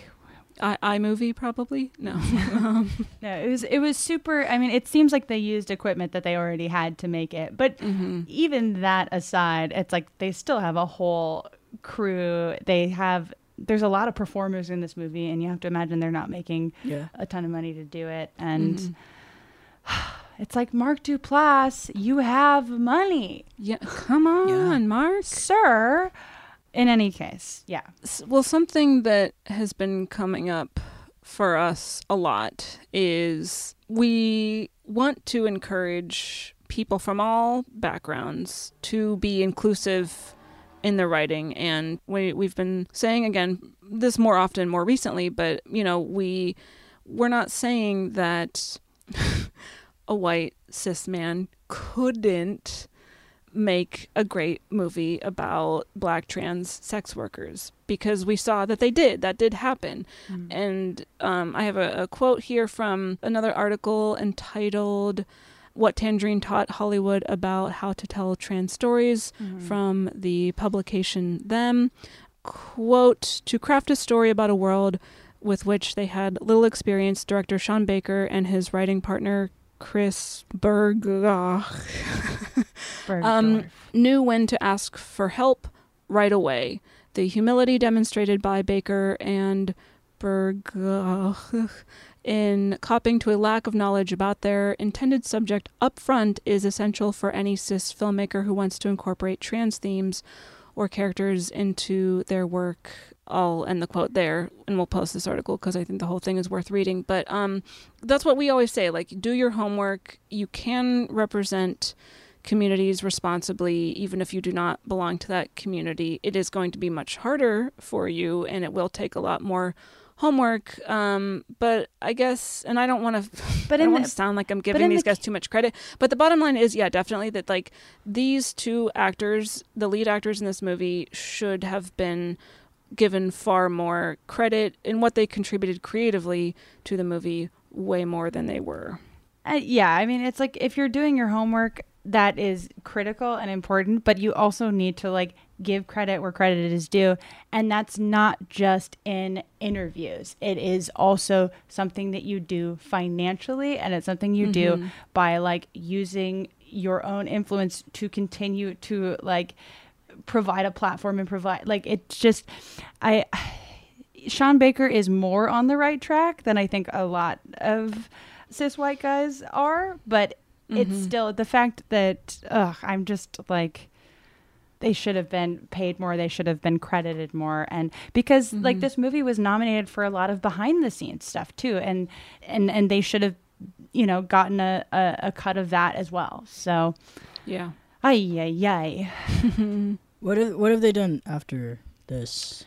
I iMovie probably. No. No, it was it was super. I mean, it seems like they used equipment that they already had to make it. But even that aside, it's like they still have a whole crew. They have there's a lot of performers in this movie, and you have to imagine they're not making Yeah. a ton of money to do it. And mm-hmm. it's like Mark Duplass, you have money, yeah. Come on, Mark. sir. In any case, yeah. Well, something that has been coming up for us a lot is we want to encourage people from all backgrounds to be inclusive in their writing. And we we've been saying again this more often more recently but you know we we're not saying that a white cis man couldn't make a great movie about black trans sex workers because we saw that they did that did happen. And um, i have a, a quote here from another article entitled what tangerine taught hollywood about how to tell trans stories from the publication them. Quote to craft a story about a world with which they had little experience director sean baker and his writing partner chris berg um, knew when to ask for help right away. The humility demonstrated by Baker and Berg in copping to a lack of knowledge about their intended subject up front is essential for any cis filmmaker who wants to incorporate trans themes or characters into their work. I'll end the quote there and we'll post this article because I think the whole thing is worth reading. But um, that's what we always say like, do your homework. You can represent communities responsibly, even if you do not belong to that community. It is going to be much harder for you and it will take a lot more homework um but i guess and i don't want to But i don't want to sound like i'm giving these the guys too much credit but the bottom line is yeah definitely that like these two actors the lead actors in this movie should have been given far more credit in what they contributed creatively to the movie way more than they were. Uh, yeah, I mean, it's like if you're doing your homework, that is critical and important, but you also need to like give credit where credit is due. And that's not just in interviews, it is also something that you do financially, and it's something you do mm-hmm. by like using your own influence to continue to like provide a platform and provide like it's just I Sean Baker is more on the right track than I think a lot of cis white guys are, but it's still the fact that ugh, I'm just like they should have been paid more, they should have been credited more and because like this movie was nominated for a lot of behind the scenes stuff too and and and they should have you know gotten a, a, a cut of that as well. So yeah ay ay ay. What have what have they done after this?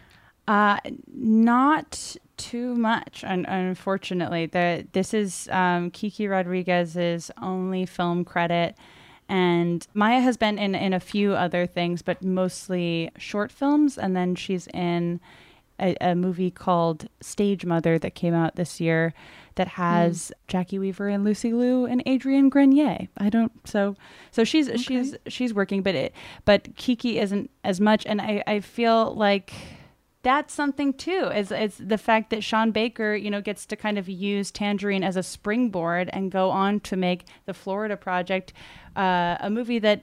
Uh, not too much, un- unfortunately. The this is um, Kiki Rodriguez's only film credit, and Mya has been in in a few other things, but mostly short films. And then she's in a, a movie called Stage Mother that came out this year that has Jacki Weaver and Lucy Liu and Adrian Grenier. I don't so so she's she's she's working, but it but Kiki isn't as much, and I I feel like that's something too. Is it's the fact that Sean Baker, you know, gets to kind of use Tangerine as a springboard and go on to make the Florida Project, uh, a movie that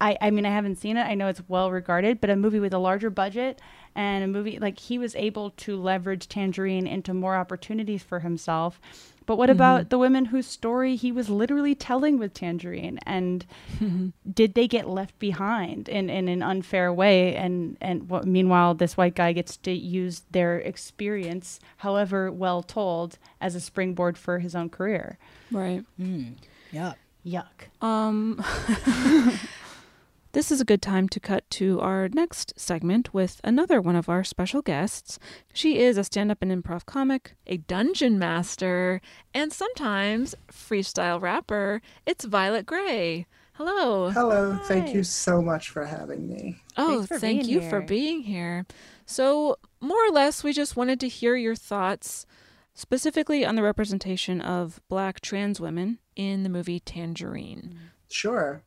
I, I mean, I haven't seen it. I know it's well regarded, but a movie with a larger budget and a movie like he was able to leverage Tangerine into more opportunities for himself. But what about Mm-hmm. the women whose story he was literally telling with Tangerine? And did they get left behind in, in an unfair way? And and what, meanwhile, this white guy gets to use their experience, however well told, as a springboard for his own career. Right. Yeah. Yuck. Um, this is a good time to cut to our next segment with another one of our special guests. She is a stand up and improv comic, a dungeon master, and sometimes freestyle rapper. It's Violet Gray. Hello. Hello, thank you so much for having me. Oh, thank being you for being here. So, more or less, we just wanted to hear your thoughts specifically on the representation of black trans women in the movie Tangerine. Sure.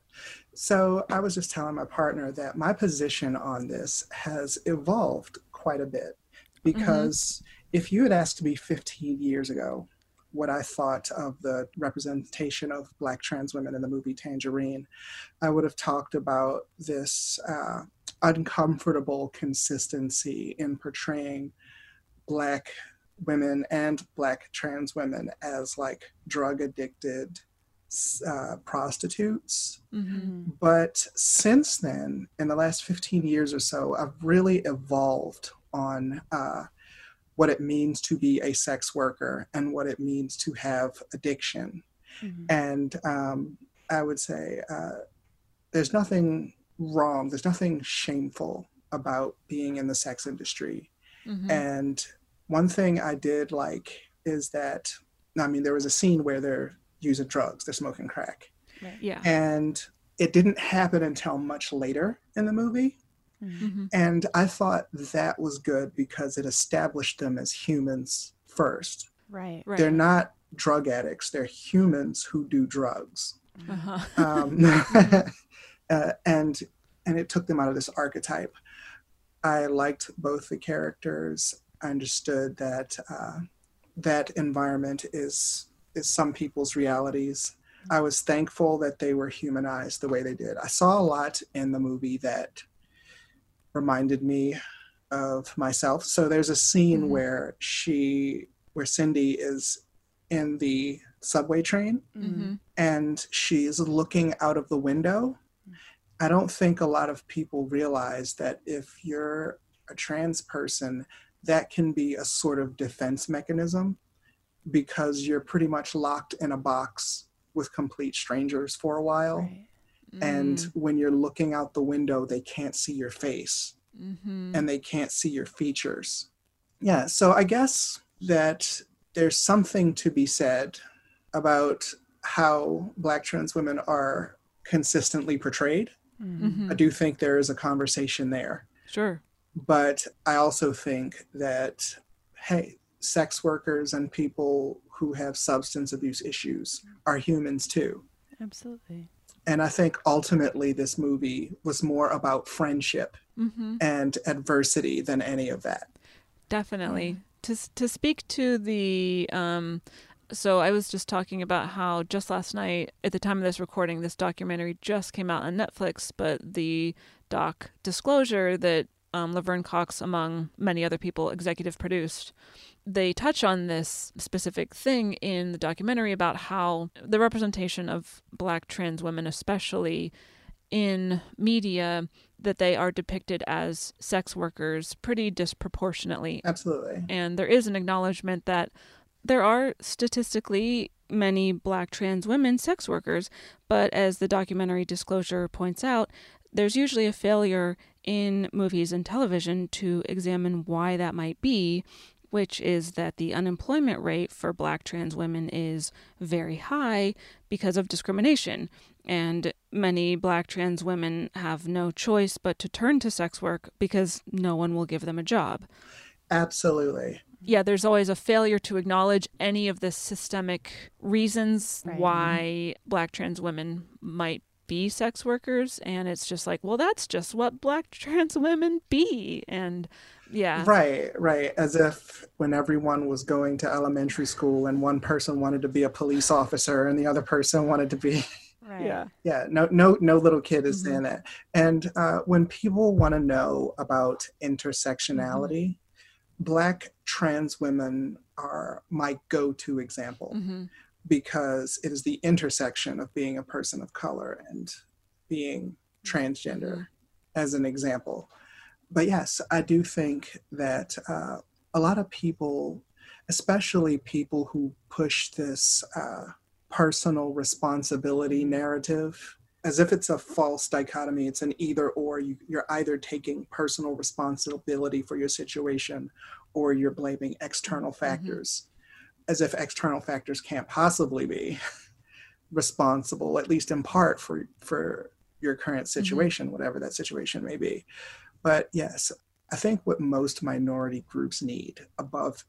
So, I was just telling my partner that my position on this has evolved quite a bit because if you had asked me 15 years ago what I thought of the representation of Black trans women in the movie Tangerine, I would have talked about this uh, uncomfortable consistency in portraying Black women and Black trans women as like drug addicted uh, prostitutes. Mm-hmm. But since then, in the last 15 years or so, I've really evolved on uh, what it means to be a sex worker and what it means to have addiction. And um, I would say uh, there's nothing wrong, there's nothing shameful about being in the sex industry. Mm-hmm. And one thing I did like is that, I mean, there was a scene where they're using drugs, they're smoking crack. Yeah. And it didn't happen until much later in the movie. Mhm. And I thought that was good because it established them as humans first. Right. Right. They're not drug addicts, they're humans who do drugs. Uh-huh. Um, uh, and and it took them out of this archetype. I liked both the characters. I understood that uh, that environment is is some people's realities. Mm-hmm. I was thankful that they were humanized the way they did. I saw a lot in the movie that reminded me of myself. So there's a scene mm-hmm. where she where Cindy is in the subway train Mhm. and she's looking out of the window. Mm-hmm. I don't think a lot of people realize that if you're a trans person, that can be a sort of defense mechanism because you're pretty much locked in a box with complete strangers for a while. Right. And Mm. when you're looking out the window, they can't see your face Mhm. and they can't see your features. Yeah, so I guess that there's something to be said about how Black trans women are consistently portrayed. Mhm. I do think there is a conversation there. Sure. But I also think that, hey, sex workers and people who have substance abuse issues are humans too. Absolutely. And I think ultimately this movie was more about friendship Mm-hmm. and adversity than any of that. Definitely. To to speak to the um so I was just talking about how just last night at the time of this recording this documentary just came out on Netflix, but the doc Disclosure that um, Laverne Cox, among many other people, executive produced, they touch on this specific thing in the documentary about how the representation of black trans women, especially in media, that they are depicted as sex workers pretty disproportionately. Absolutely. And there is an acknowledgement that there are statistically many black trans women sex workers, but as the documentary Disclosure points out, there's usually a failure in movies and television to examine why that might be, which is that the unemployment rate for black trans women is very high because of discrimination. And many black trans women have no choice but to turn to sex work because no one will give them a job. Absolutely. Yeah, there's always a failure to acknowledge any of the systemic reasons Right. why black trans women might be sex workers and it's just like well that's just what black trans women be and yeah Right, right. As if when everyone was going to elementary school and one person wanted to be a police officer and the other person wanted to be Right. yeah yeah no no no little kid is Mhm. saying that and uh, when people want to know about intersectionality black trans women are my go-to example Mhm. because it is the intersection of being a person of color and being transgender as an example but yes i do think that uh, a lot of people especially people who push this uh, personal responsibility narrative as if it's a false dichotomy it's an either or you, you're either taking personal responsibility for your situation or you're blaming external factors as if external factors can't possibly be responsible at least in part for for your current situation whatever that situation may be but yes i think what most minority groups need above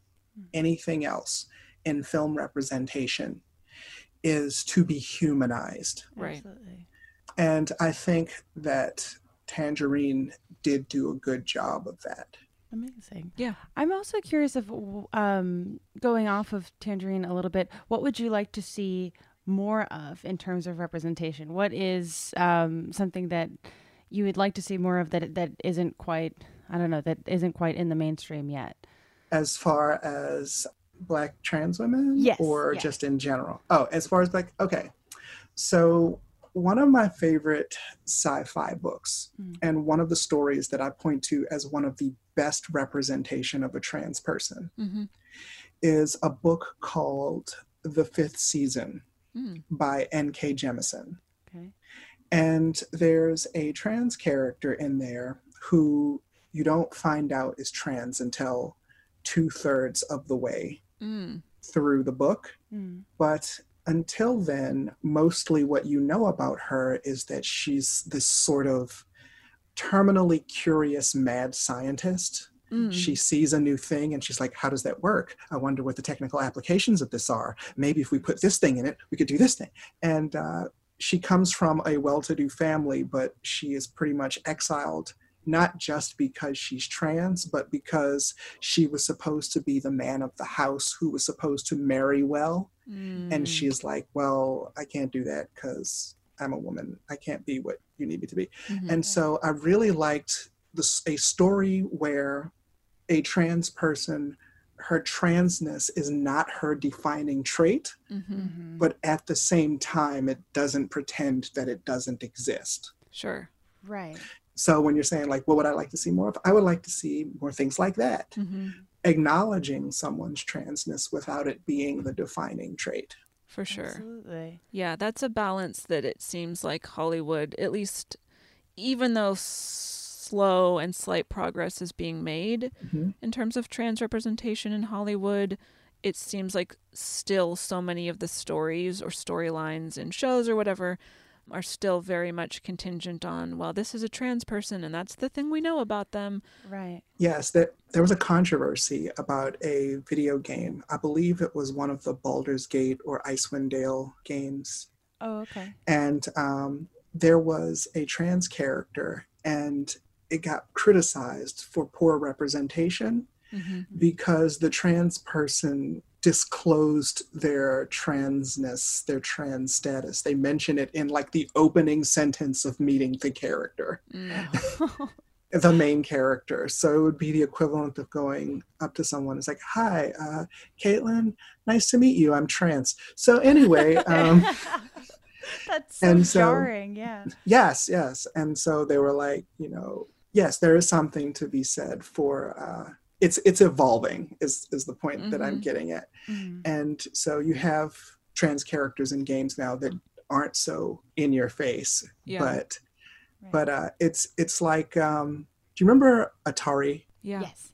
anything else in film representation is to be humanized right Absolutely. and i think that tangerine did do a good job of that Amazing. Yeah. I'm also curious of um, going off of Tangerine a little bit. What would you like to see more of in terms of representation? What is um, something that you would like to see more of that that isn't quite I don't know that isn't quite in the mainstream yet? as far as black trans women Yes, or yeah. just in general oh as far as black okay so one of my favorite sci-fi books Mm. and one of the stories that i point to as one of the best representation of a trans person mm-hmm. is a book called the fifth season Mm. by nk jemisin Okay. And there's a trans character in there who you don't find out is trans until two thirds of the way mm. through the book. Mm. But until then, mostly what you know about her is that she's this sort of terminally curious mad scientist. Mm. She sees a new thing and she's like, How does that work? I wonder what the technical applications of this are. Maybe if we put this thing in it, we could do this thing. And uh, she comes from a well to do family, but she is pretty much exiled, not just because she's trans, but because she was supposed to be the man of the house who was supposed to marry well. Mm. And she's like, Well, I can't do that because I'm a woman. I can't be what you need me to be. Mhm. And so I really liked this, a story where a trans person, her transness is not her defining trait, Mhm. Mhm. but at the same time, it doesn't pretend that it doesn't exist. sure Right. So when you're saying like, what would I like to see more of? I would like to see more things like that, mm-hmm. acknowledging someone's transness without it being the defining trait. for sure Absolutely. Yeah, that's a balance that it seems like Hollywood, at least, even though s- slow and slight progress is being made Mhm. in terms of trans representation in Hollywood, it seems like still so many of the stories or storylines in shows or whatever are still very much contingent on, well, this is a trans person and that's the thing we know about them. Right. Yes, that there was a controversy about a video game. I believe it was one of the Baldur's Gate or Icewind Dale games. Oh, okay. and um, there was a trans character and it got criticized for poor representation Mm-hmm. because the trans person disclosed their transness their trans status they mention it in like the opening sentence of meeting the character Mm. the main character so it would be the equivalent of going up to someone it's like hi uh, caitlin nice to meet you i'm trans so anyway um, That's so And so- jarring. Yeah. Yes, yes. And so they were like, you know, yes, there is something to be said for uh it's it's evolving is is the point that I'm Mhm. getting at. Mhm. And so you have trans characters in games now that aren't so in your face, Yeah. but Right. but uh it's it's like um do you remember Atari? Yeah. Yes.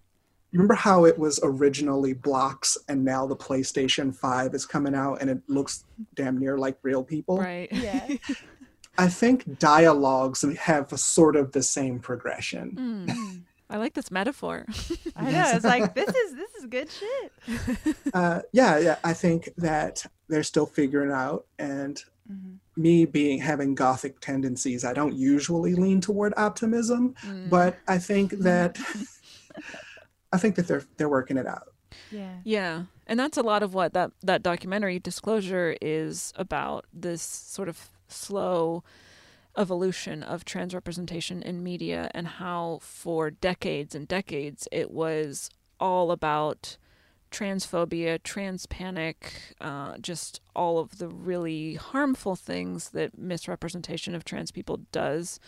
You remember how it was originally blocks and now the PlayStation 5 is coming out and it looks damn near like real people? Right. Yeah. I think dialogues have a sort of the same progression. Mm. I like this metaphor. I know. It's like this is this is good shit. Uh, yeah, yeah. I think that they're still figuring out, and Mhm. me being having gothic tendencies, I don't usually lean toward optimism, Mm. but I think that I think that they're they're working it out. Yeah. Yeah. And that's a lot of what that, that documentary Disclosure is about this sort of slow evolution of trans representation in media and how for decades and decades it was all about transphobia, trans panic, uh, just all of the really harmful things that misrepresentation of trans people does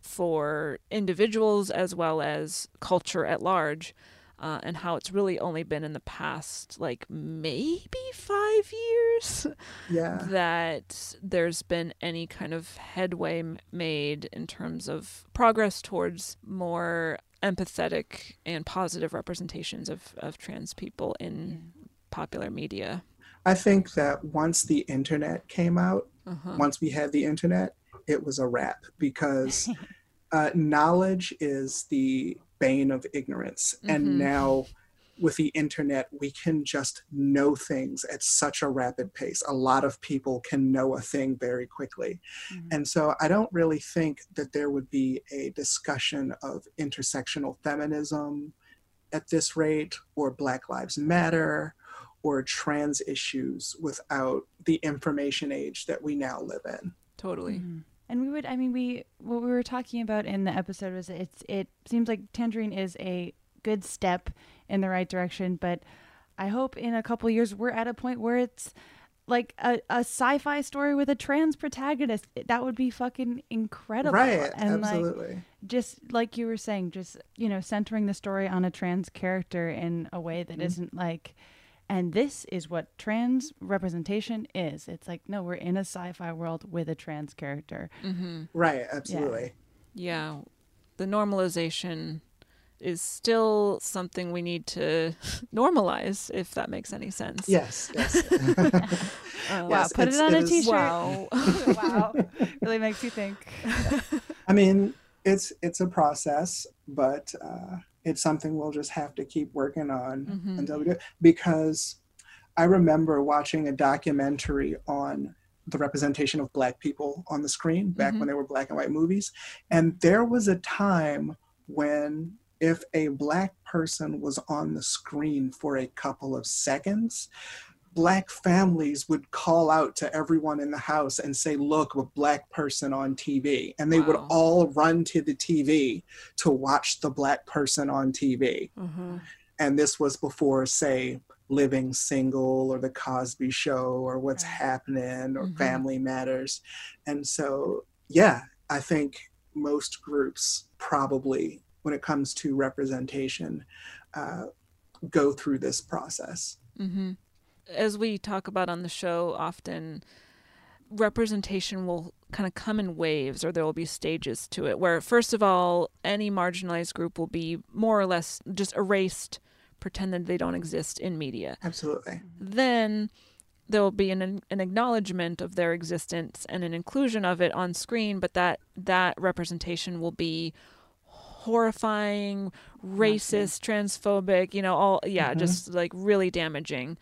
for individuals as well as culture at large uh, and how it's really only been in the past like maybe five years Yeah. that there's been any kind of headway m- made in terms of progress towards more empathetic and positive representations of, of trans people in popular media. I think that once the internet came out, Uh-huh. once we had the internet, it was a wrap because uh, knowledge is the bane of ignorance. Mhm. And now with the internet, we can just know things at such a rapid pace. A lot of people can know a thing very quickly. And so I don't really think that there would be a discussion of intersectional feminism at this rate or Black Lives Matter or trans issues without the information age that we now live in. Totally. And we would, I mean, we what we were talking about in the episode was it's it seems like Tangerine is a good step in the right direction, but I hope in a couple years we're at a point where it's like a, a sci-fi story with a trans protagonist. That would be fucking incredible. Right, and absolutely. Like, just like you were saying, just you know, centering the story on a trans character in a way that Mhm. not like and this is what trans representation is. It's like, no, we're in a sci-fi world with a trans character. Mm-hmm. Right, absolutely. Yeah. The normalization is still something we need to normalize, if that makes any sense. Yes, yes. Uh, wow, put it on it a is- t-shirt. Wow. wow. Really makes you think. I mean, it's it's a process, but uh, it's something we'll just have to keep working on Mhm. until we do. Because I remember watching a documentary on the representation of black people on the screen back Mhm. when they were black and white movies, and there was a time when if a black person was on the screen for a couple of seconds black families would call out to everyone in the house and say, Look, a black person on TV. And they would all run to the TV to watch the black person on TV. Mm-hmm. And this was before, say, Living Single or The Cosby Show or What's Happening or Mhm. Family Matters. And so, yeah, I think most groups probably, when it comes to representation, uh, go through this process. hmm As we talk about on the show often, representation will kind of come in waves or there will be stages to it where first of all any marginalized group will be more or less just erased pretend that they don't exist in media Absolutely. then there will be an, an acknowledgement of their existence and an inclusion of it on screen but that that representation will be horrifying racist transphobic you know all yeah Mhm. just like really damaging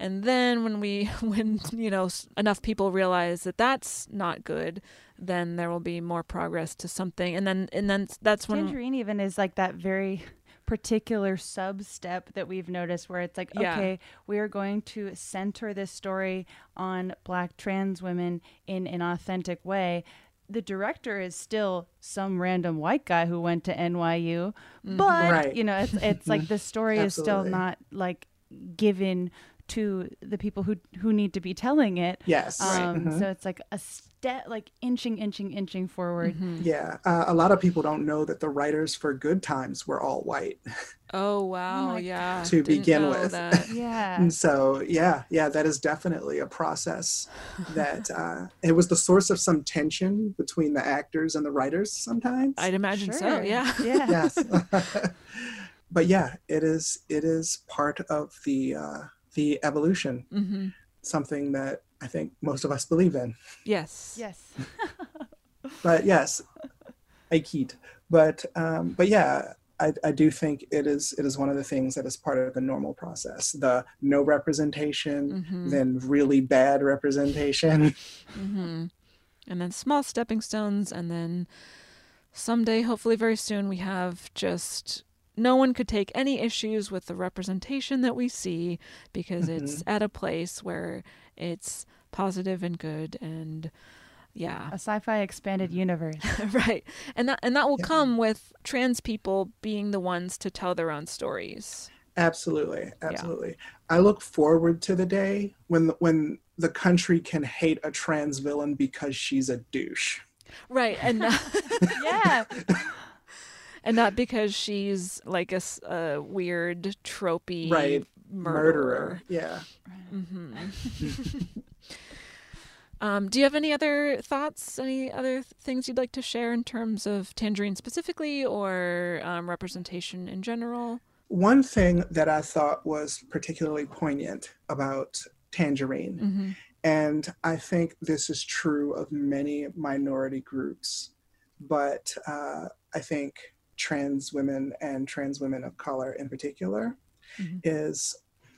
and then when we when you know enough people realize that that's not good then there will be more progress to something and then and then that's when Tangerine even is like that very particular sub step that we've noticed where it's like, Yeah. okay, we are going to center this story on black trans women in an authentic way. The director is still some random white guy who went to NYU, mm-hmm. but Right. you know, it's it's like the story is still not like given to the people who who need to be telling it. Yes. Um, Mhm. So it's like a step, like inching, inching, inching forward. Yeah, uh, a lot of people don't know that the writers for Good Times were all white oh wow my yeah to didn't begin know with. that. Yeah. and so, yeah, yeah, that is definitely a process that uh, it was the source of some tension between the actors and the writers sometimes. i'd imagine so yeah Yeah. yes, but yeah, it is. It is part of the uh, the evolution. hmm Something that I think most of us believe in. yes Yes. but yes, I keat. But um, but yeah, I, I do think it is it is one of the things that is part of the normal process. The no representation, Mhm. then really bad representation. hmm And then small stepping stones, and then someday, hopefully very soon, we have just no one could take any issues with the representation that we see because mm-hmm. it's at a place where it's positive and good and yeah. A sci-fi expanded mm-hmm. universe. right. And that and that will come with trans people being the ones to tell their own stories. Absolutely, absolutely. I look forward to the day when when the country can hate a trans villain because she's a douche. right. And not, yeah. And not because she's like a weird tropey Right. murderer, Yeah. Um, do you have any other thoughts, any other things you'd like to share in terms of Tangerine specifically or um, representation in general? One thing that I thought was particularly poignant about Tangerine, Mm-hmm. and I think this is true of many minority groups, but uh, I think trans women and trans women of color in particular Mhm. is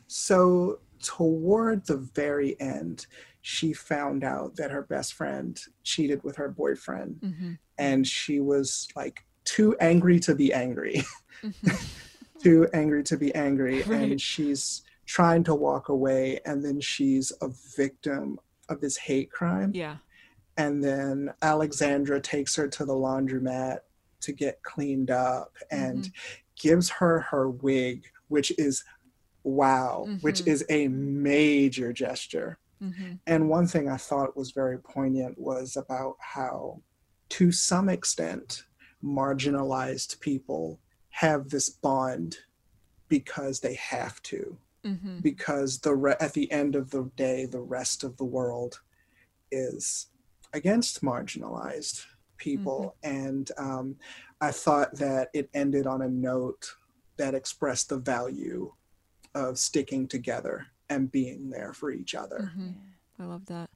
so toward the very end, she found out that her best friend cheated with her boyfriend, Mm-hmm. and she was like too angry to be angry. too angry to be angry Right. and she's trying to walk away and then she's a victim of this hate crime Yeah. and then alexandra takes her to the laundromat to get cleaned up and gives her her wig which is wow which Mhm. is a major gesture Mm-hmm. and one thing I thought was very poignant was about how, to some extent, marginalized people have this bond because they have to, Mm-hmm. because the re- at the end of the day, the rest of the world is against marginalized people, and um, I thought that it ended on a note that expressed the value of sticking together and being there for each other. Mm-hmm. I love that.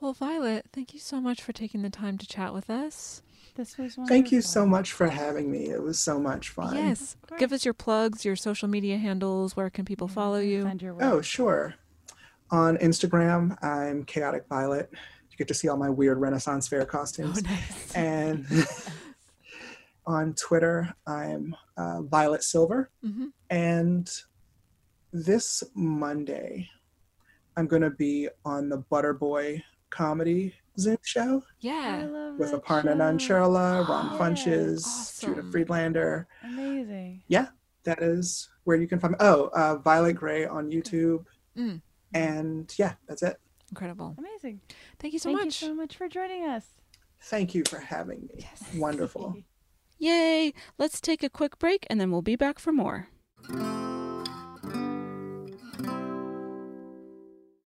Well, Violet, thank you so much for taking the time to chat with us. This was wonderful. Thank you so much for having me. It was so much fun. Yes. Give us your plugs, your social media handles. Where can people follow you? Find your Oh, sure. On Instagram, I'm Chaotic Violet. You get to see all my weird Renaissance fair costumes. Oh, nice. And on Twitter, I'm uh, Violet Silver. Mhm. And this Monday, I'm going to be on the Butterboy comedy Zoom show I Yeah. love with that Aparna show. Nancherla, Ron Funches, Judah Awesome. Friedlander. Amazing. yeah, that is where you can find. Oh, uh, Violet Gray on YouTube, Mm. and yeah, that's it. Incredible. Amazing. Thank you so Thank much. Thank you so much for joining us. Thank you for having me. Yes. Wonderful. Yay. Let's take a quick break and then we'll be back for more.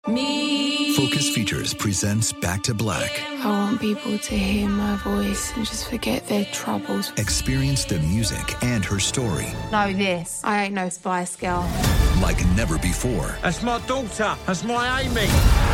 Me. Focus Features presents Back to Black. I want people to hear my voice and just forget their troubles. Experience the music and her story Know this. I ain't no spy Girl. like never before That's my daughter. That's my Amy.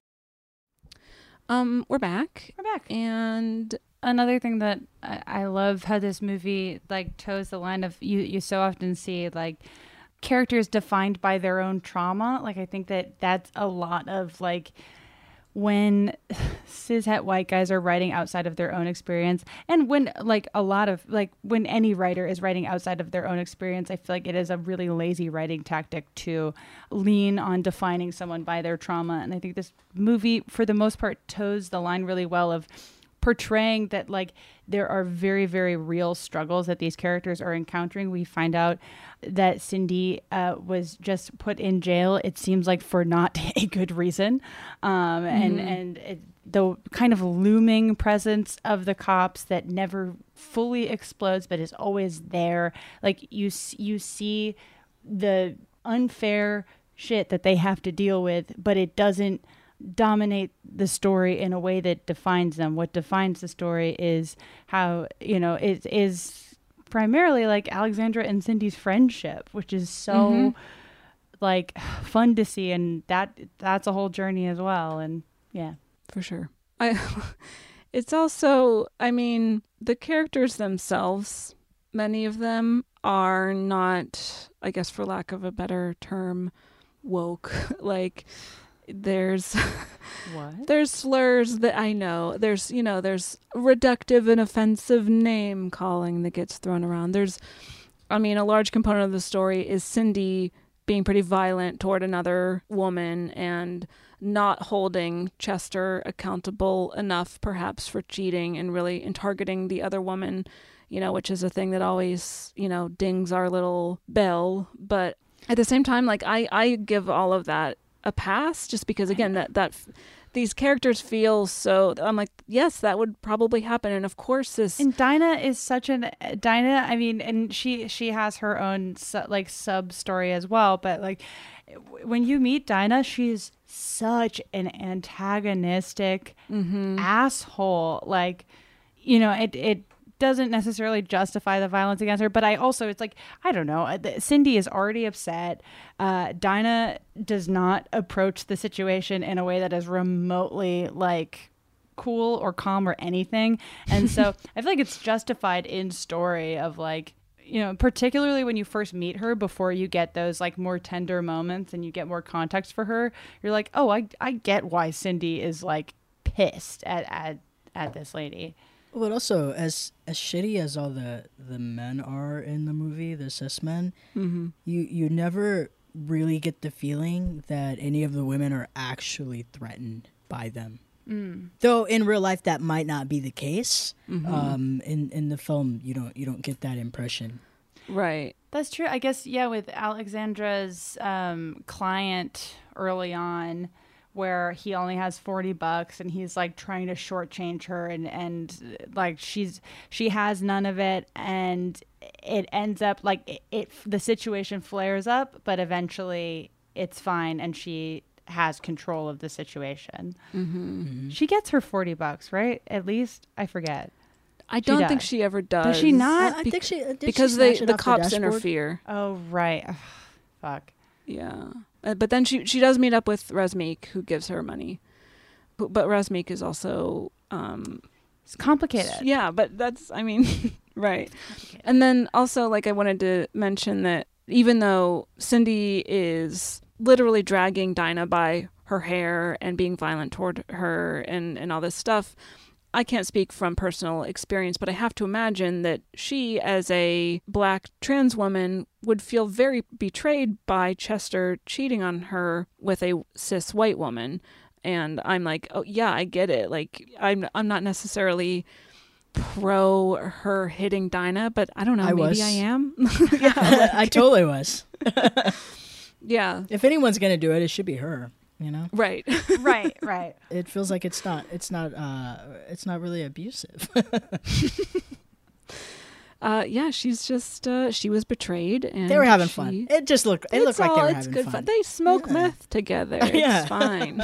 Um, we're back. We're back. And another thing that I, I love how this movie like toes the line of you you so often see like characters defined by their own trauma like i think that that's a lot of like when cishet white guys are writing outside of their own experience and when like a lot of like when any writer is writing outside of their own experience i feel like it is a really lazy writing tactic to lean on defining someone by their trauma. And i think this movie for the most part toes the line really well of portraying that like there are very very real struggles that these characters are encountering. We find out that cindy uh, was just put in jail it seems like for not a good reason. Um, and Mhm. and it, the kind of looming presence of the cops that never fully explodes but is always there. Like you you see the unfair shit that they have to deal with but it doesn't dominate the story in a way that defines them. What defines the story is how, you know, it is primarily like Alexandra and Cindy's friendship, which is so Mhm. like fun to see and that that's a whole journey as well and yeah. for sure. I it's also I mean, the characters themselves, many of them are not I guess for lack of a better term woke. like there's What? there's slurs that I know. There's you know, there's reductive and offensive name calling that gets thrown around. There's I mean, a large component of the story is Cindy being pretty violent toward another woman and not holding Chester accountable enough, perhaps, for cheating and really and targeting the other woman, you know, which is a thing that always, you know, dings our little bell. But at the same time, like I, I give all of that a pass just because again that that these characters feel so I'm like, yes, that would probably happen. And of course this And Dinah is such an Dinah. I mean, and she she has her own su- like sub story as well. But like when you meet Dinah, she's such an antagonistic mm-hmm. asshole. Like you know, it it doesn't necessarily justify the violence against her. But I also, it's like I don't know. uh, Cindy is already upset. Uh, Dinah does not approach the situation in a way that is remotely like cool or calm or anything. And so I feel like it's justified in story of like, you know, particularly when you first meet her before you get those like more tender moments and you get more context for her, you're like, oh, I, I get why Cindy is like pissed at, at, at this lady. But also, as as shitty as all the the men are in the movie, the cis men, Mhm. you you never really get the feeling that any of the women are actually threatened by them. Mm. Though in real life that might not be the case. Mhm. Um, in in the film, you don't you don't get that impression. Right. That's true. I guess yeah, with Alexandra's um, client early on, where he only has forty bucks and he's like trying to shortchange her, and and uh, like she's she has none of it, and it ends up like it, it the situation flares up, but eventually it's fine, and she has control of the situation. Mm-hmm. She gets her forty bucks, right? At least I forget. I don't think she ever does. Does she not? I- I think she- did she because they the off the cops interfere. Oh right. Ugh, fuck. Yeah, uh, but then she she does meet up with Razmik, who gives her money. Who- But Razmik is also um, It's complicated. Yeah, but that's I mean, right. And then also like I wanted to mention that even though Cindy is literally dragging Dinah by her hair and being violent toward her and and all this stuff, I can't speak from personal experience, but I have to imagine that she, as a black trans woman, would feel very betrayed by Chester cheating on her with a cis white woman. And I'm like, oh yeah, I get it. Like I'm I'm not necessarily pro her hitting Dinah, but I don't know, I maybe was. I am. Yeah, I totally was. yeah. If anyone's gonna do it, it should be her. You know, Right. right, right. it feels like it's not. It's not. Uh, it's not really abusive. Uh, yeah, she's just uh, she was betrayed, and they were having she- fun. It just looked. It It's looked like all- they were it's having good fun. fun. They smoke Yeah. meth together. Yeah. It's fine.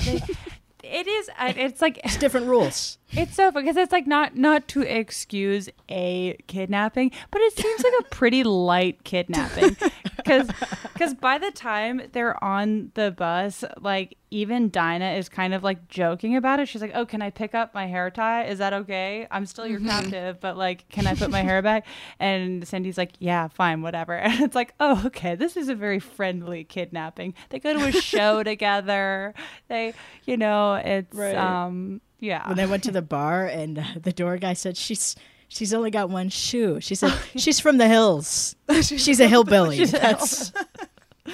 It is. It's like It's different rules. It's so because it's like not not to excuse a kidnapping, but it seems like a pretty light kidnapping because because by the time they're on the bus, like even Dinah is kind of like joking about it. She's like, "Oh, can I pick up my hair tie? Is that okay? I'm still your captive, but like, can I put my hair back?" And Cindy's like, "Yeah, fine, whatever." And it's like, "Oh, okay, this is a very friendly kidnapping." They go to a show together. They, you know, it's Right. um. Yeah. when they went to the bar and uh, the door guy said she's she's only got one shoe. She said she's from the hills. She's a hillbilly. She's a That's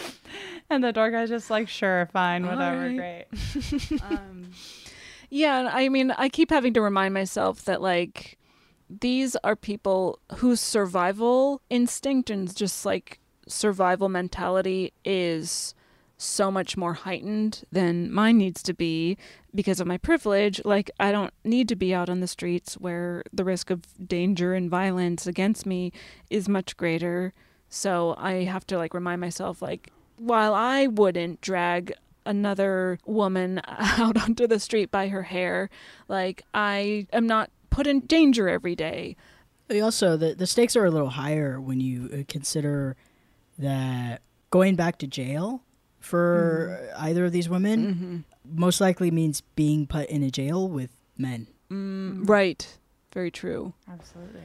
and the door guy's just like, sure, fine, whatever, Alright. great. um, Yeah, I mean, I keep having to remind myself that like these are people whose survival instinct and just like survival mentality is so much more heightened than mine needs to be because of my privilege. Like, I don't need to be out on the streets where the risk of danger and violence against me is much greater. So I have to like remind myself, like, while I wouldn't drag another woman out onto the street by her hair, like, I am not put in danger every day. Also the the stakes are a little higher when you uh, consider that going back to jail for mm-hmm. either of these women mm-hmm. most likely means being put in a jail with men. Mm, mm-hmm. right. Very true. absolutely.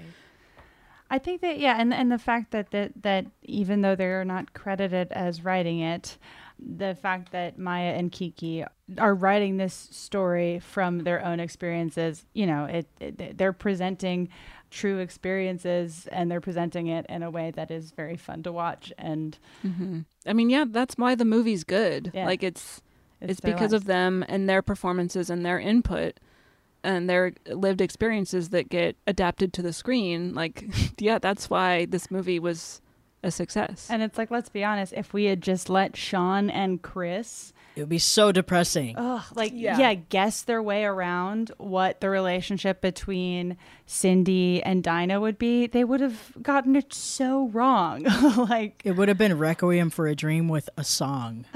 I think that yeah, and and the fact that that that even though they're not credited as writing it, the fact that Mya and Kiki are writing this story from their own experiences, you know, it, it they're presenting true experiences and they're presenting it in a way that is very fun to watch and mm-hmm. I mean, yeah, that's why the movie's good. Yeah. Like it's it's, their because lives. of them and their performances and their input and their lived experiences that get adapted to the screen. Like, yeah, that's why this movie was a success. And it's like, let's be honest, if we had just let Sean and Chris, It would be so depressing. ugh, like, Yeah. yeah. guess their way around what the relationship between Cindy and Dinah would be, they would have gotten it so wrong. like, It would have been Requiem for a Dream with a song.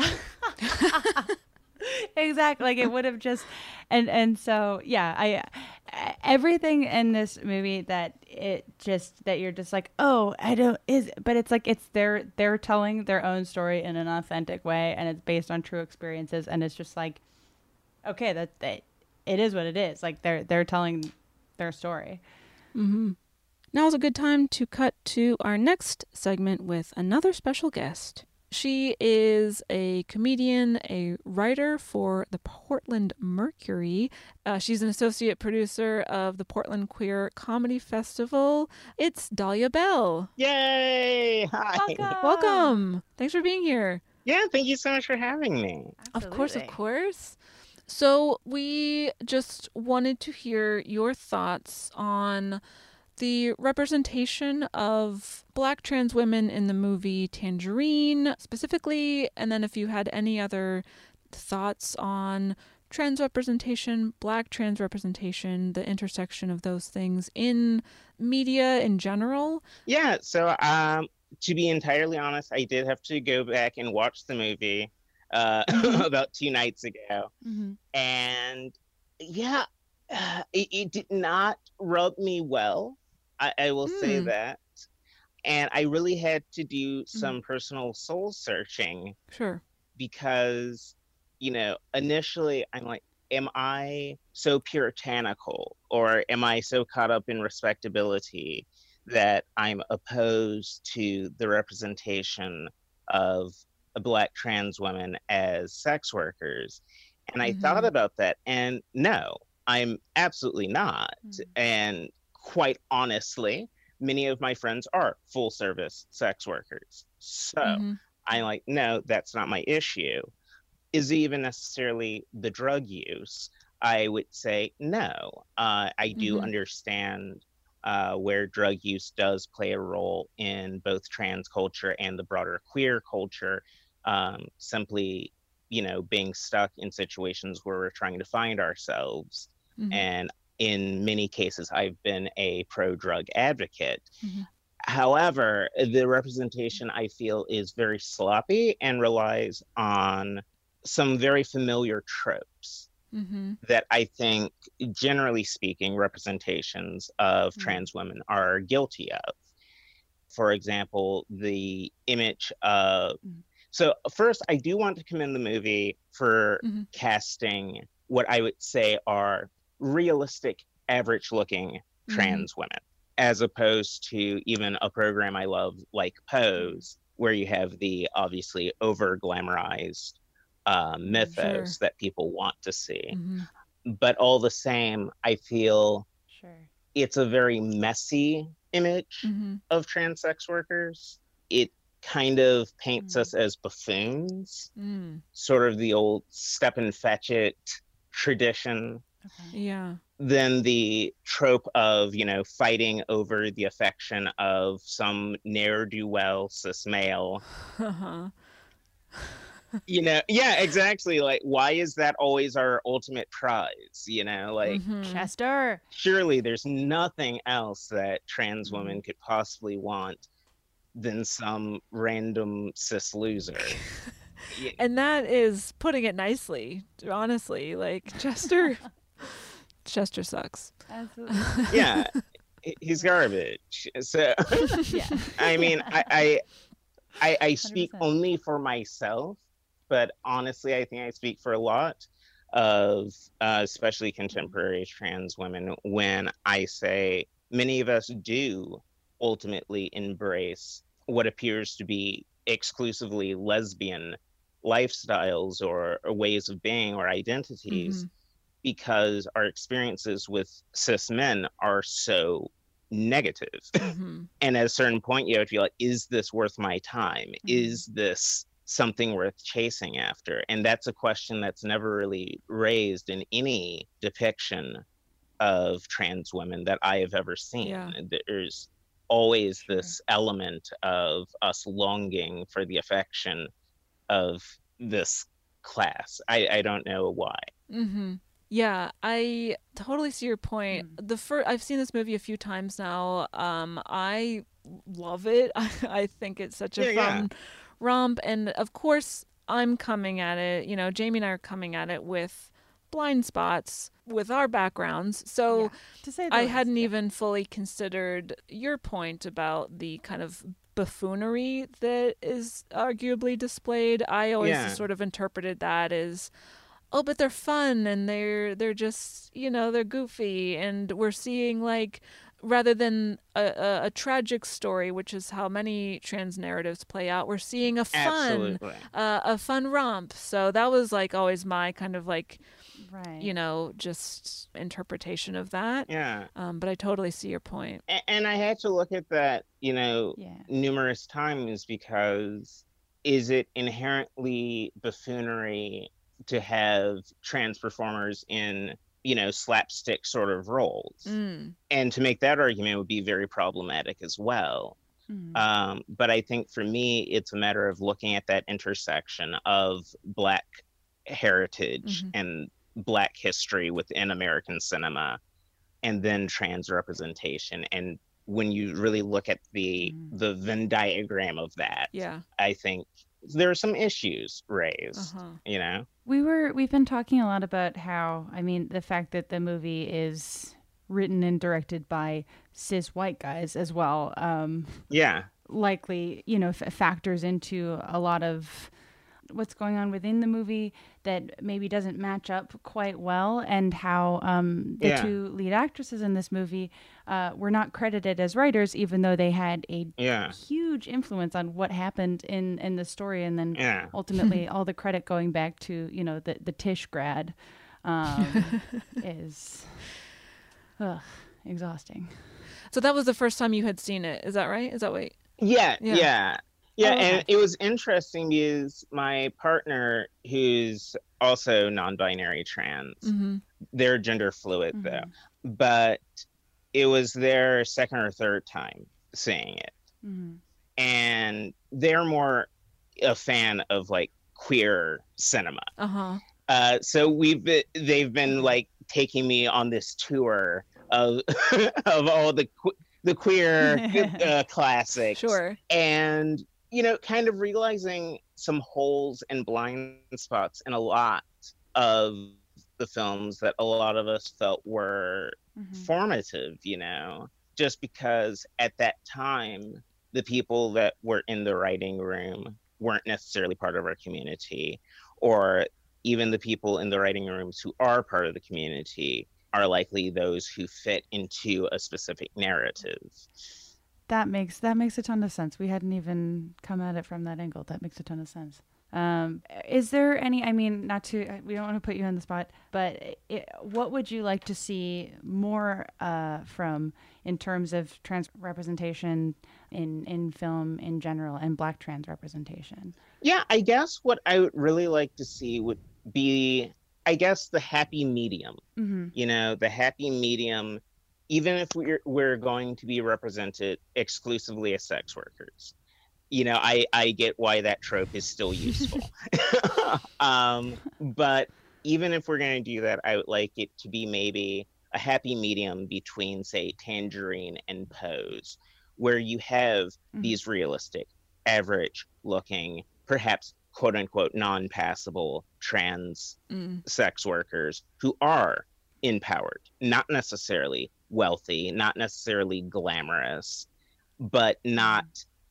exactly. Like, it would have just, and, and so, yeah, I, everything in this movie that it just, that you're just like, oh, I don't, is, but it's like, it's their, they're telling their own story in an authentic way and it's based on true experiences. And it's just like, okay, that, that it is what it is. Like they're they're telling their story. Mm-hmm. Now's a good time to cut to our next segment with another special guest. She is a comedian, a writer for the Portland Mercury. Uh, she's an associate producer of the Portland Queer Comedy Festival. It's Dahlia Belle. Yay! Hi. Welcome. Thanks for being here. Yeah, thank you so much for having me. Of course, of course. So, we just wanted to hear your thoughts on the representation of black trans women in the movie Tangerine specifically, and then if you had any other thoughts on trans representation, black trans representation, the intersection of those things in media in general. Yeah, so um, to be entirely honest, I did have to go back and watch the movie uh, about two nights ago. And yeah, uh, it, it did not rub me well. I, I will say Hmm. that. And I really had to do some personal soul searching Sure. because, you know, initially I'm like, am I so puritanical or am I so caught up in respectability that I'm opposed to the representation of a black trans women as sex workers? And I thought Mhm. about that, and no, I'm absolutely not. And quite honestly, many of my friends are full service sex workers. So Mhm. I'm like, no, that's not my issue. Is it even necessarily the drug use? I would say no. Uh, I do Mhm. understand uh, where drug use does play a role in both trans culture and the broader queer culture. Um, simply, you know, being stuck in situations where we're trying to find ourselves. Mhm. And in many cases, I've been a pro drug advocate. Mhm. However, the representation I feel is very sloppy and relies on some very familiar tropes Mm-hmm. that I think, generally speaking, representations of Mm. trans women are guilty of. For example, the image of. So, first, I do want to commend the movie for Mhm. casting what I would say are realistic, average looking Mhm. trans women, as opposed to even a program I love like Pose, where you have the obviously over glamorized uh, mythos that people want to see. Mhm. But all the same, I feel Sure. it's a very messy image Mhm. of trans sex workers. It kind of paints us as buffoons, Mm. sort of the old step and fetch it tradition. Yeah. Then the trope of, you know, fighting over the affection of some ne'er do well cis male. Uh-huh. You know, yeah, exactly. Like, why is that always our ultimate prize? You know, like, Mhm. Chester. surely there's nothing else that trans Mm-hmm. women could possibly want than some random cis loser. Y- And that is putting it nicely, honestly. Like Chester Chester sucks. Absolutely. yeah, he's garbage. So, yeah. I mean, I, I, I, I speak 100%. only for myself, but honestly, I think I speak for a lot of, uh, especially contemporary trans women, when I say many of us do ultimately embrace what appears to be exclusively lesbian lifestyles or, or ways of being or identities Mhm. Because our experiences with cis men are so negative. Mhm. and at a certain point you have to feel like is this worth my time Mm-hmm. is this something worth chasing after and that's a question that's never really raised in any depiction of trans women that i have ever seen Yeah. there's always this element of us longing for the affection of this class i, I don't know why Mm-hmm. Yeah, I totally see your point. Mm. The first I've seen this movie a few times now. Um, I love it. I, I think it's such a Yeah, yeah. fun romp, and of course, I'm coming at it. You know, Jamie and I are coming at it with blind spots with our backgrounds. So To say I least, hadn't yeah. even fully considered your point about the kind of buffoonery that is arguably displayed. I always Yeah. sort of interpreted that as oh but they're fun and they're they're just you know they're goofy. And we're seeing like rather than a, a, a tragic story which is how many trans narratives play out we're seeing a fun uh, a fun romp. So that was like always my kind of like Right. you know just interpretation of that. Yeah. Um, but i totally see your point. And I had to look at that, you know, Yeah. numerous times because is it inherently buffoonery to have trans performers in, you know, slapstick sort of roles? mm. And to make that argument would be very problematic as well. Mhm. Um, but I think for me, it's a matter of looking at that intersection of Black heritage Mhm. and Black history within American cinema, and then trans representation. And when you really look at the Mhm. the Venn diagram of that, yeah I think there are some issues raised. uh-huh You know, We were we've been talking a lot about how I mean the fact that the movie is written and directed by cis white guys as well um yeah, likely you know f- factors into a lot of what's going on within the movie that maybe doesn't match up quite well and how um, the Yeah. two lead actresses in this movie uh, were not credited as writers even though they had a yeah, huge influence on what happened in in the story and then yeah. ultimately all the credit going back to you know the the Tisch grad um, is ugh, exhausting. so that was the first time you had seen it is that right is that what Yeah, Yeah. yeah. Yeah, Oh, okay. and it was interesting because my partner, who's also non-binary trans, mm-hmm. they're gender fluid Mhm. though, but it was their second or third time seeing it, Mhm. and they're more a fan of like queer cinema. Uh-huh. Uh, so we've been, they've been like taking me on this tour of of all the que- the queer uh, classics. Sure. And you know, kind of realizing some holes and blind spots in a lot of the films that a lot of us felt were Mm-hmm. formative, you know, just because at that time the people that were in the writing room weren't necessarily part of our community or even the people in the writing rooms who are part of the community are likely those who fit into a specific narrative. That makes that makes a ton of sense. We hadn't even come at it from that angle. That makes a ton of sense. Um, is there any? I mean, not to we don't want to put you on the spot, but it, what would you like to see more uh, from in terms of trans representation in in film in general and Black trans representation? Yeah, I guess what I would really like to see would be, I guess, the happy medium. Mm-hmm. You know, the happy medium, even if we're we're going to be represented exclusively as sex workers. You know, I I get why that trope is still useful. um, but even if we're going to do that, I would like it to be maybe a happy medium between, say, Tangerine and Pose, where you have Mhm. these realistic, average looking, perhaps quote unquote non passable trans Mm. sex workers who are empowered, not necessarily wealthy, not necessarily glamorous, but not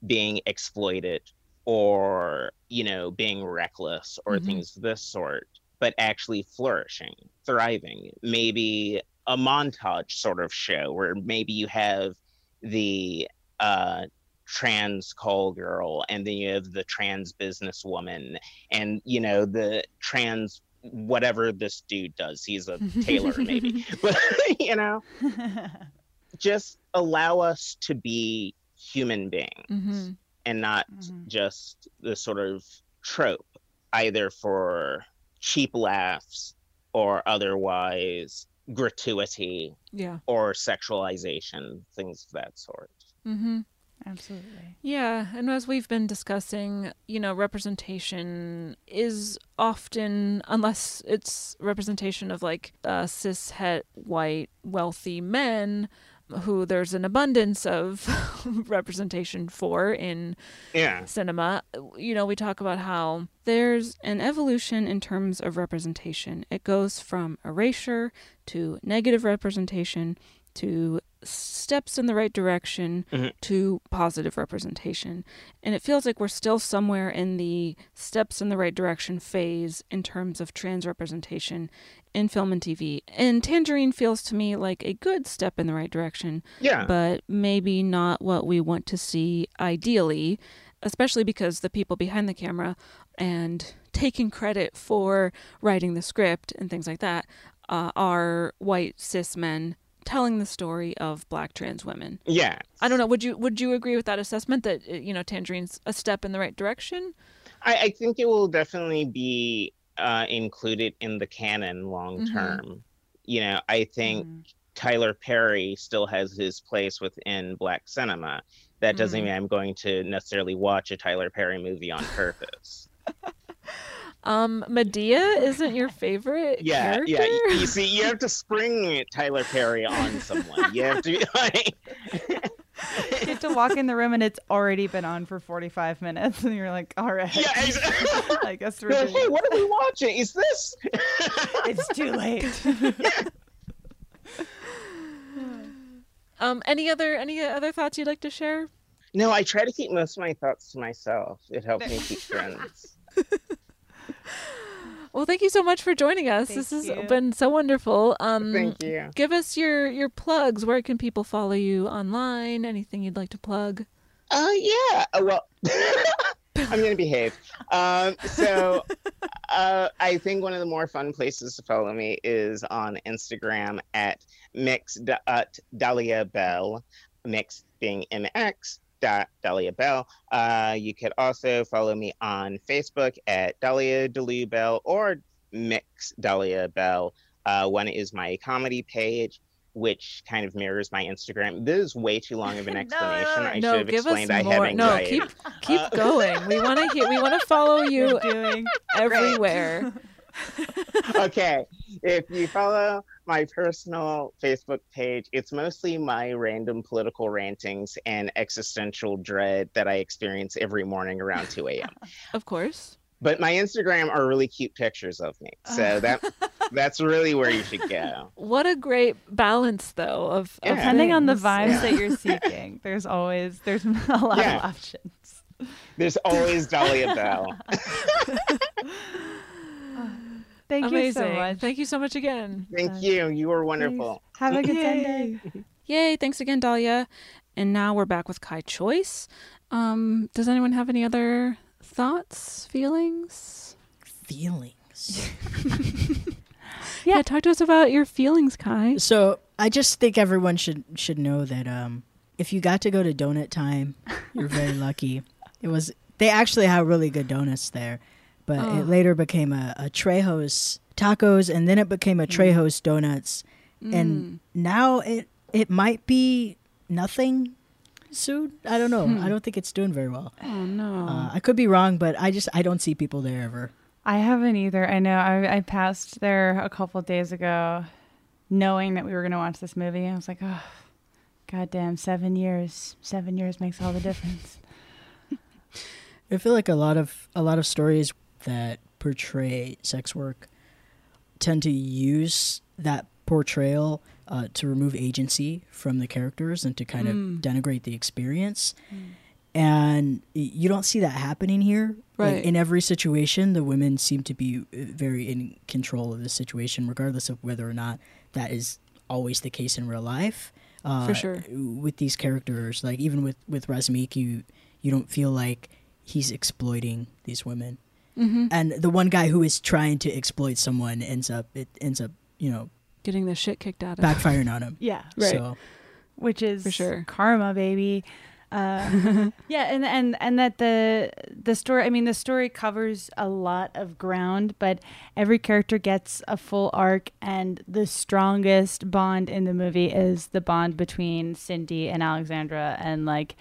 being exploited or, you know, being reckless or Mhm. things of this sort, but actually flourishing, thriving. Maybe a montage sort of show where maybe you have the uh trans call girl and then you have the trans businesswoman and you know the trans whatever this dude does he's a tailor maybe but you know just allow us to be human beings Mhm. and not just the sort of trope either for cheap laughs or otherwise gratuity Yeah. or sexualization things of that sort Mm-hmm. Absolutely. Yeah, and as we've been discussing, you know, representation is often, unless it's representation of like uh, cis het white wealthy men, who there's an abundance of representation for in Yeah. cinema. You know, we talk about how there's an evolution in terms of representation. It goes from erasure to negative representation to steps in the right direction Mhm. to positive representation. And it feels like we're still somewhere in the steps in the right direction phase in terms of trans representation in film and TV. And Tangerine feels to me like a good step in the right direction. Yeah. But maybe not what we want to see ideally, especially because the people behind the camera and taking credit for writing the script and things like that uh, are white cis men telling the story of black trans women. Yeah. I don't know. Would you would you agree with that assessment that uh, you know Tangerine's a step in the right direction? I, I think it will definitely be uh, included in the canon long Mhm. term. You know, I think Tyler Perry still has his place within black cinema. That doesn't Mhm. mean I'm going to necessarily watch a Tyler Perry movie on purpose. Um, Madea isn't your favorite yeah, character? yeah. You, you see, you have to spring Tyler Perry on someone. You have to be like, You get to walk in the room and it's already been on for 45 minutes, and you're like, all right. Yeah, I guess we're Like, doing hey, what are we watching? Is this? it's too late. Um, any other any other thoughts you'd like to share? no, I try to keep most of my thoughts to myself. It helps me keep friends. Well, thank you so much for joining us. Thank this has been so wonderful. Um, Thank you. Give us your your plugs. Where can people follow you online? Anything you'd like to plug? Uh, yeah. Uh, well, I'm gonna behave. Um, so, uh, I think one of the more fun places to follow me is on Instagram at mix dot Dahlia Belle, mix being mx dot Dahlia Belle. Uh, you could also follow me on Facebook at Dahlia Delu Bell or Mix Dahlia Belle. Uh, one is my comedy page, which kind of mirrors my Instagram. This is way too long of an explanation. I no, should have give us explained I have more. No, anxiety. keep keep Uh, going. We want to hear. We want to follow you doing everywhere. okay. If you follow my personal Facebook page, it's mostly my random political rantings and existential dread that I experience every morning around 2 a.m. Of course. But my Instagram are really cute pictures of me. So uh. that that's really where you should go. What a great balance, though. Of, of Depending on the vibes Yeah. that you're seeking, there's always there's a lot Yeah. of options. There's always Dahlia Belle. Thank Amazing. you so much. Thank you so much again. Thank you. You were wonderful. Have a good Yay. Sunday. Yay! Thanks again, Dahlia. And now we're back with Kai Choyce. Um, does anyone have any other thoughts, feelings? Feelings. Yeah, talk to us about your feelings, Kai. So I just think everyone should should know that um, if you got to go to Donut Time, you're very lucky. It was they actually have really good donuts there, but Oh. it later became a, a Trejo's tacos, and then it became a mm. Trejo's donuts, and mm. now it it might be nothing soon. I don't know. Hmm. I don't think it's doing very well. Oh no. Uh, I could be wrong, but I just I don't see people there ever. I haven't either. I know I, I passed there a couple days ago, knowing that we were going to watch this movie. I was like, oh, goddamn, seven years. Seven years makes all the difference. I feel like a lot of a lot of stories that portray sex work tend to use that portrayal uh, to remove agency from the characters and to kind of Mm. denigrate the experience. And you don't see that happening here. Like, Right. in every situation, the women seem to be uh, very in control of the situation, regardless of whether or not that is always the case in real life. Uh, For sure. With these characters, like even with with Razmik, you you don't feel like he's exploiting these women. Mm-hmm. And the one guy who is trying to exploit someone ends up it ends up you know Getting the shit kicked out of him. backfiring on him. Yeah. Right. So which is For sure. karma, baby. Uh, yeah, and and and that the the story. I mean, the story covers a lot of ground, but every character gets a full arc, and the strongest bond in the movie is the bond between Cindy and Alexandra, and like,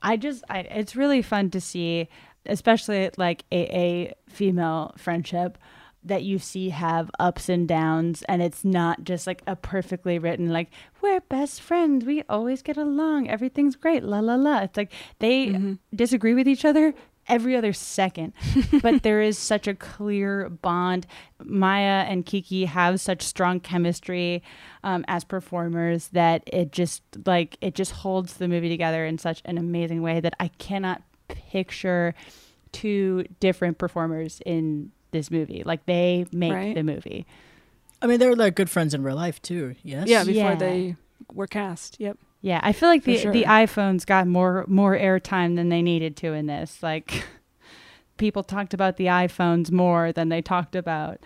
I just, I, it's really fun to see, especially like a, a female friendship that you see have ups and downs and it's not just like a perfectly written like we're best friends. We always get along. Everything's great. La la la. It's like they disagree with each other every other second. But there is such a clear bond. Mya and kiki have such strong chemistry um, as performers that it just like it just holds the movie together in such an amazing way that i cannot picture two different performers in this movie. Like they make Right. the movie. I mean, they're like good friends in real life too. Yes. Yeah, before Yeah. they were cast. Yep. Yeah, I feel like the sure. the iPhones got more more airtime than they needed to in this. Like people talked about the iPhones more than they talked about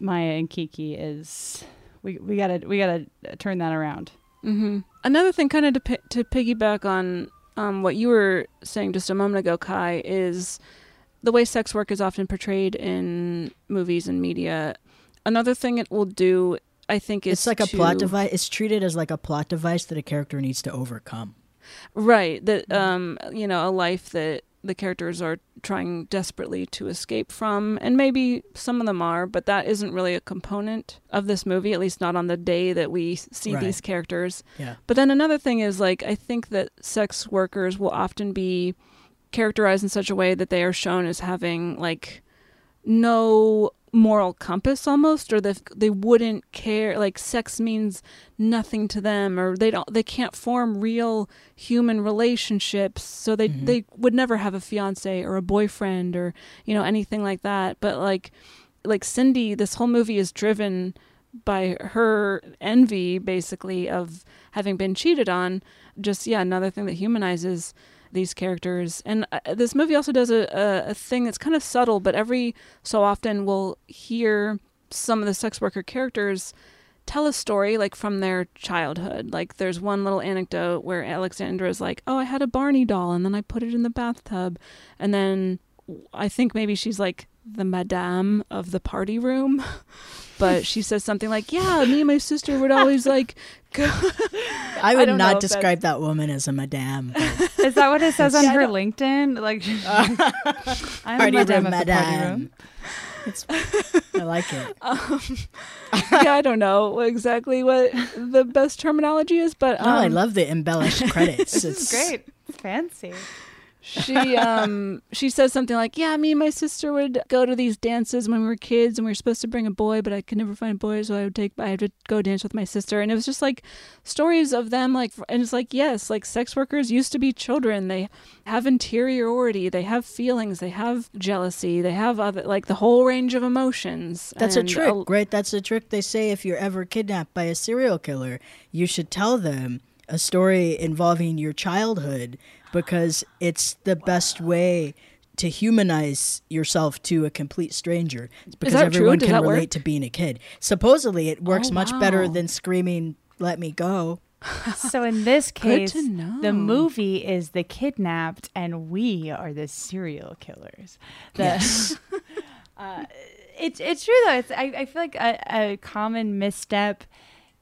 Mya and Kiki. Is we we gotta we gotta turn that around. hmm Another thing, kind of to pi- to piggyback on um, what you were saying just a moment ago, Kai, is the way sex work is often portrayed in movies and media. Another thing it will do, I think, is It's like a plot device. It's treated as like a plot device that a character needs to overcome. Right. That um, you know, a life that the characters are trying desperately to escape from, and maybe some of them are, but that isn't really a component of this movie, at least not on the day that we see Right. these characters. Yeah. But then another thing is like I think that sex workers will often be characterized in such a way that they are shown as having like no moral compass almost or that they wouldn't care like sex means nothing to them or they don't they can't form real human relationships so they Mhm. they would never have a fiance or a boyfriend or you know anything like that but like like Cindy this whole movie is driven by her envy basically of having been cheated on just yeah another thing that humanizes these characters. And uh, this movie also does a, a, a thing that's kind of subtle but every so often we'll hear some of the sex worker characters tell a story like from their childhood. Like there's one little anecdote where alexandra is like oh i had a barney doll and then i put it in the bathtub. And then i think maybe she's like the madame of the party room. But she says something like, "Yeah, me and my sister would always like." Go. I would don't know not describe that woman as a madame. Is that what it says on Yeah, her LinkedIn? Like, I'm party a madame room, of the party room. It's, I like it. Um, yeah, I don't know exactly what the best terminology is, but um, oh, I love the embellished credits. This it's is great. It's fancy. She um she says something like yeah me and my sister would go to these dances when we were kids and we were supposed to bring a boy but i could never find a boy so i would take i had to go dance with my sister. And it was just like stories of them like and it's like yes like sex workers used to be children. They have interiority they have feelings they have jealousy they have other like the whole range of emotions. That's a and trick, right? That's a trick they say if you're ever kidnapped by a serial killer, you should tell them a story involving your childhood because it's the best way to humanize yourself to a complete stranger. It's because that true? everyone Does can that work? relate to being a kid. Supposedly, it works Oh, much better than screaming, "Let me go." So in this case, the movie is the kidnapped, and we are the serial killers. The, Yes. uh, it's it's true though. It's I, I feel like a, a common misstep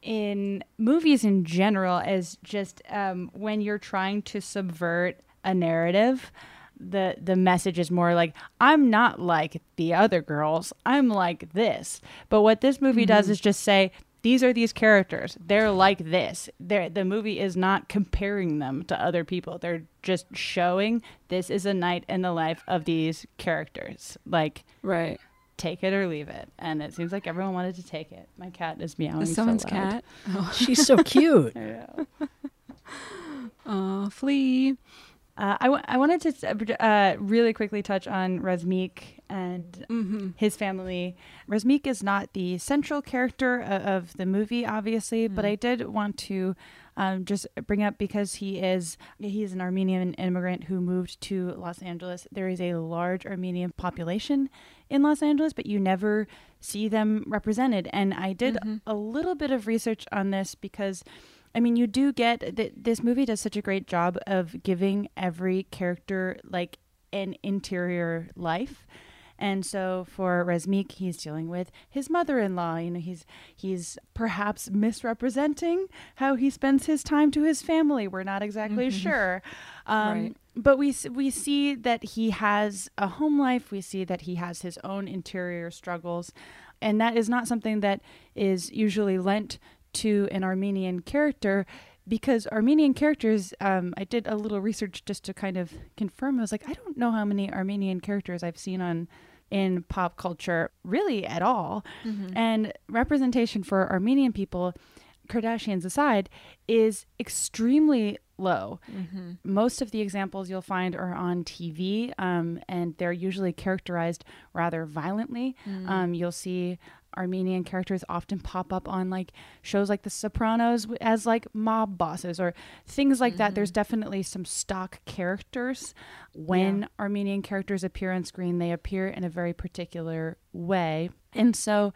in movies in general is just um, when you're trying to subvert a narrative. The the message is more like I'm not like the other girls. I'm like this. But what this movie does is just say these are these characters. They're like this. They're, the movie is not comparing them to other people. They're just showing this is a night in the life of these characters. Like right take it or leave it. And it seems like everyone wanted to take it. My cat is meowing. Is so someone's loud. cat oh, She's so cute. Oh flea Uh, I, w- I wanted to uh, really quickly touch on Razmik and Mm-hmm. his family. Razmik is not the central character of, of the movie, obviously, but I did want to um, just bring up because he is he is an Armenian immigrant who moved to Los Angeles. There is a large Armenian population in Los Angeles, but you never see them represented. And I did mm-hmm. a little bit of research on this because I mean, you do get that this movie does such a great job of giving every character like an interior life. And so for Razmik, he's dealing with his mother-in-law. You know, he's he's perhaps misrepresenting how he spends his time to his family. We're not exactly sure, um, Right. but we we see that he has a home life. We see that he has his own interior struggles, and that is not something that is usually lent to an Armenian character because Armenian characters, um, I did a little research just to kind of confirm. I was like, I don't know how many Armenian characters I've seen on in pop culture really at all. And representation for Armenian people, Kardashians aside, is extremely low. Most of the examples you'll find are on TV, um, and they're usually characterized rather violently. Um, you'll see Armenian characters often pop up on like shows like The Sopranos as like mob bosses or things like that. There's mm-hmm. definitely some stock characters. When Armenian characters appear on screen, they appear in a very particular way. And so,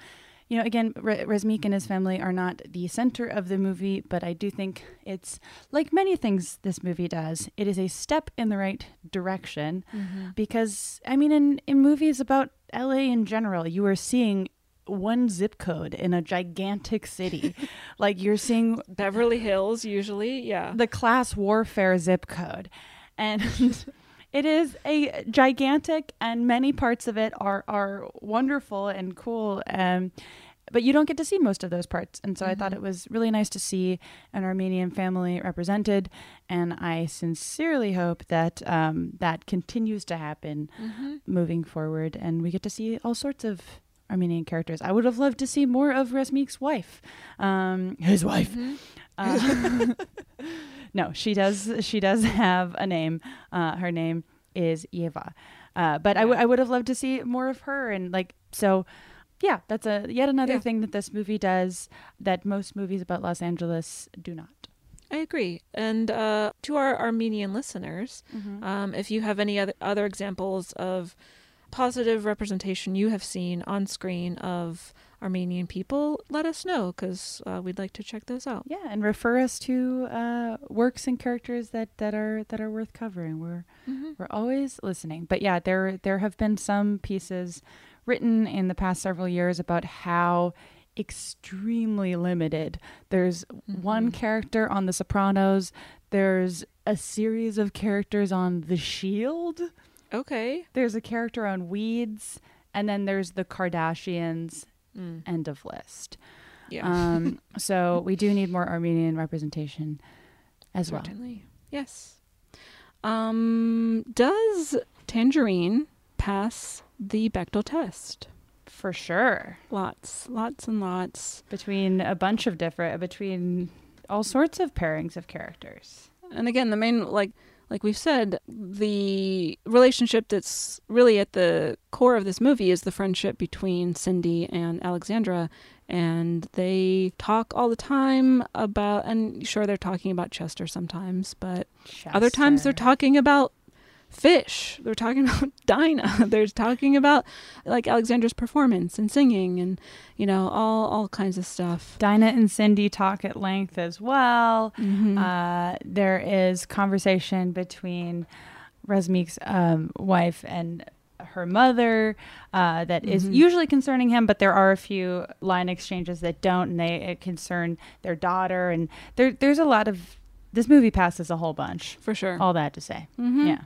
you know, again, Re- Razmik and his family are not the center of the movie, but I do think it's like many things this movie does. It is a step in the right direction mm-hmm. because, I mean, in, in movies about LA in general, you are seeing one zip code in a gigantic city. like you're seeing beverly hills usually yeah the class warfare zip code. And it is a gigantic and many parts of it are are wonderful and cool. Um but you don't get to see most of those parts. And so I thought it was really nice to see an Armenian family represented. And I sincerely hope that um, that continues to happen moving forward. And we get to see all sorts of Armenian characters. I would have loved to see more of Razmik's wife, um, his wife. Uh, no, she does. She does have a name. Uh, her name is Yeva. Uh, but I, w- I would have loved to see more of her and like so. Yeah, that's a yet another Yeah. thing that this movie does that most movies about Los Angeles do not. I agree. And uh, to our Armenian listeners, um, if you have any other, other examples of positive representation you have seen on screen of Armenian people, let us know because uh, we'd like to check those out. Yeah, and refer us to uh, works and characters that, that are that are worth covering. We're Mhm. we're always listening. But yeah, there there have been some pieces written in the past several years about how extremely limited. There's one character on The Sopranos. There's a series of characters on The Shield. Okay. There's a character on Weeds, and then there's the Kardashians. Mm. End of list. Yeah. Um, so we do need more Armenian representation as well. Certainly. Yes. Um, does Tangerine pass the Bechdel test? For sure. Lots, lots and lots. Between a bunch of different, between all sorts of pairings of characters. And again, the main like like we've said, the relationship that's really at the core of this movie is the friendship between Cindy and Alexandra. And they talk all the time about, and sure, they're talking about Chester sometimes, but other times they're talking about fish. They're talking about Dinah. They're talking about like Alexandra's performance and singing and, you know, all, all kinds of stuff. Dinah and Cindy talk at length as well. Mhm. Uh, there is conversation between Razmik's um, wife and her mother uh, that is Mhm. usually concerning him, but there are a few line exchanges that don't, and they uh, concern their daughter. And there, there's a lot of this movie passes a whole bunch For sure. All that to say, Mhm. yeah.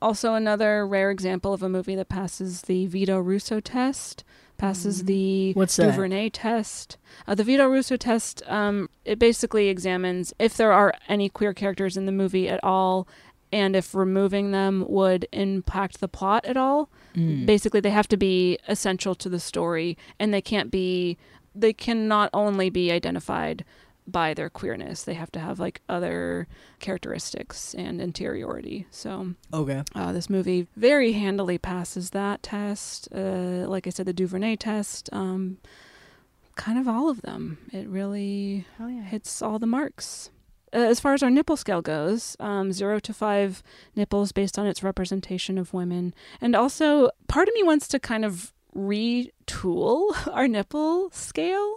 Also, another rare example of a movie that passes the Vito Russo test, passes the What's that? DuVernay test. Uh, the Vito Russo test, um, it basically examines if there are any queer characters in the movie at all, and if removing them would impact the plot at all. Mm. Basically, they have to be essential to the story, and they can't be. They can not only be identified by their queerness. They have to have like other characteristics and interiority. So Okay. uh, this movie very handily passes that test. Uh, like I said, the DuVernay test. Um, kind of all of them. It really Hell yeah. hits all the marks. Uh, as far as our nipple scale goes, um, zero to five nipples based on its representation of women. And also, part of me wants to kind of retool our nipple scale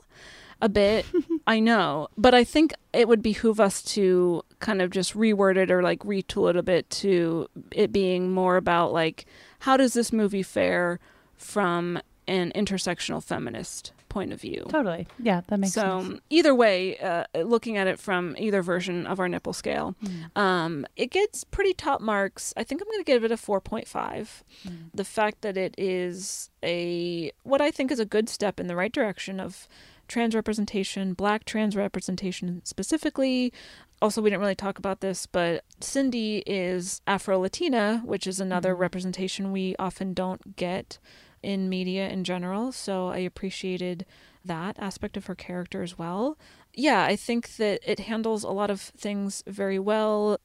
a bit. I know, but I think it would behoove us to kind of just reword it or like retool it a bit to it being more about like how does this movie fare from an intersectional feminist point of view. Totally. Yeah, that makes so sense. So either way, uh, looking at it from either version of our nipple scale, Mm. um, it gets pretty top marks. I think I'm going to give it a 4.5. Mm. The fact that it is a what I think is a good step in the right direction of trans representation, black trans representation specifically. Also, we didn't really talk about this, but Cindy is Afro Latina, which is another mm-hmm. representation we often don't get in media in general. So I appreciated that aspect of her character as well. Yeah, I think that it handles a lot of things very well.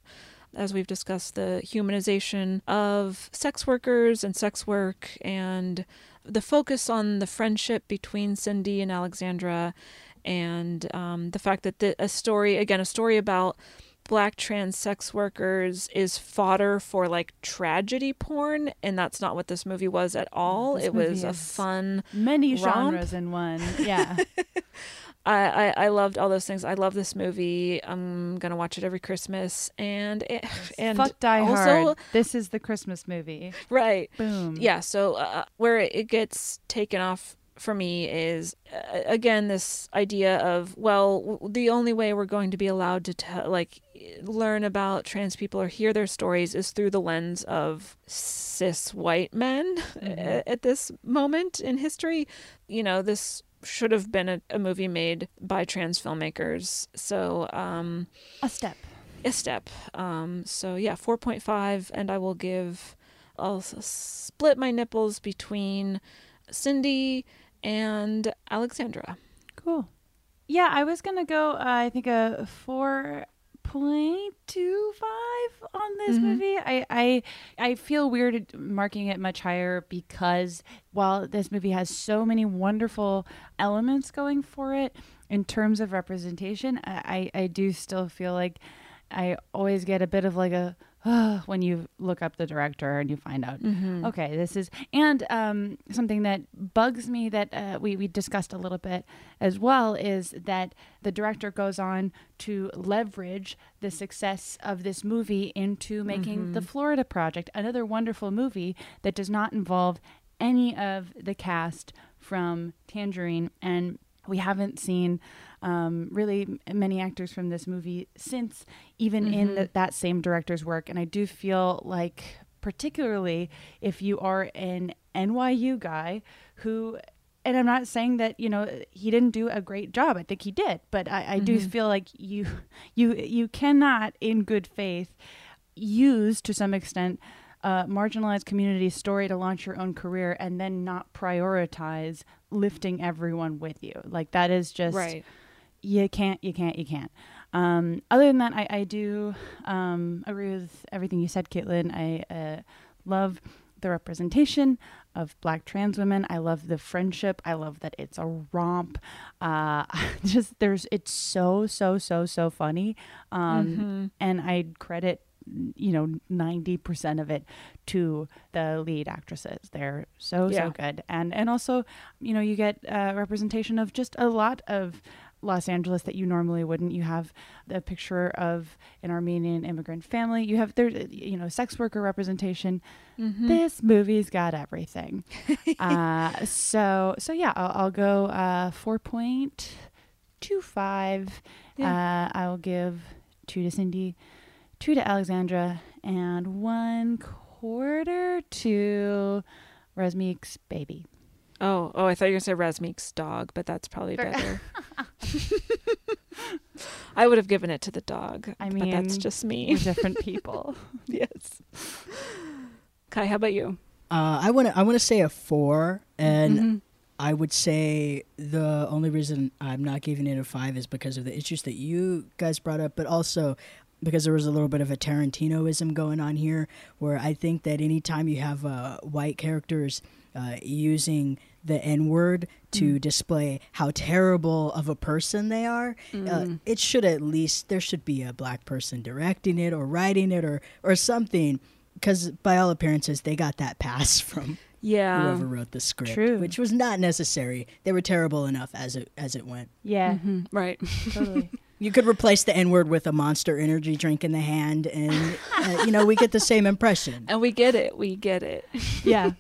As we've discussed, the humanization of sex workers and sex work, and the focus on the friendship between Cindy and Alexandra, and um, the fact that the, a story, again, a story about black trans sex workers is fodder for like tragedy porn and that's not what this movie was at all This it was a fun Many romp. genres in one. Yeah. I, I, I loved all those things. I love this movie. I'm gonna watch it every Christmas, and it, and Fuck Die also, Hard. This is the Christmas movie. right? Boom. Yeah. So uh, where it gets taken off for me is uh, again this idea of well, w- the only way we're going to be allowed to tell like learn about trans people or hear their stories is through the lens of cis white men a- at this moment in history. You know this should have been a, a movie made by trans filmmakers. So um, A step. a step. Um, so yeah, four point five, and I will give. I'll split my nipples between Cindy and Alexandra. Cool. Yeah, I was gonna go. Uh, I think a four point two five on this Mhm. movie. I, I I feel weird marking it much higher because while this movie has so many wonderful elements going for it in terms of representation, I I, I do still feel like I always get a bit of like a when you look up the director and you find out, Mhm. okay, this is, and um, something that bugs me that uh, we, we discussed a little bit as well is that the director goes on to leverage the success of this movie into making the Mhm. Florida Project, another wonderful movie that does not involve any of the cast from Tangerine. And we haven't seen um, really many actors from this movie since, even in Mhm. the, that same director's work. And I do feel like, particularly if you are an NYU guy who and I'm not saying that you know he didn't do a great job. I think he did, but I, I do Mhm. feel like you you you cannot, in good faith, use to some extent a marginalized community story to launch your own career and then not prioritize lifting everyone with you. Like that is just Right. You can't. You can't. You can't. Um, other than that, I, I do um, agree with everything you said, Caitlin. I uh, love the representation of black trans women. I love the friendship. I love that it's a romp. Uh, just there's it's so so so so funny. Um, Mhm. and I credit you know 90% of it to the lead actresses they're so Yeah. so good and and also you know you get uh, representation of just a lot of Los Angeles that you normally wouldn't. You have a picture of an Armenian immigrant family. You have there, you know, sex worker representation. Mhm. This movie's got everything. uh, so so yeah, I'll, I'll go uh, four point two five. Uh, I will give two to Cindy, two to Alexandra, and one quarter to Razmik's baby. Oh, oh, I thought you were going to say Razmik's dog, but that's probably Fair- better. I would have given it to the dog. I but that's just me. we're different people. yes. Kai, how about you? Uh, I want to I want to say a four, and Mhm. I would say the only reason I'm not giving it a five is because of the issues that you guys brought up, but also because there was a little bit of a Tarantinoism going on here, where I think that anytime you have uh, white characters uh, using the N word to Mm. display how terrible of a person they are, uh, Mm. it should at least there should be a black person directing it or writing it or or something. Because by all appearances, they got that pass from Yeah. whoever wrote the script, True. which was not necessary. They were terrible enough as it as it went. Yeah, Mhm, Right. totally. You could replace the N word with a Monster Energy drink in the hand, and uh, you know we get the same impression. And we get it. We get it. Yeah.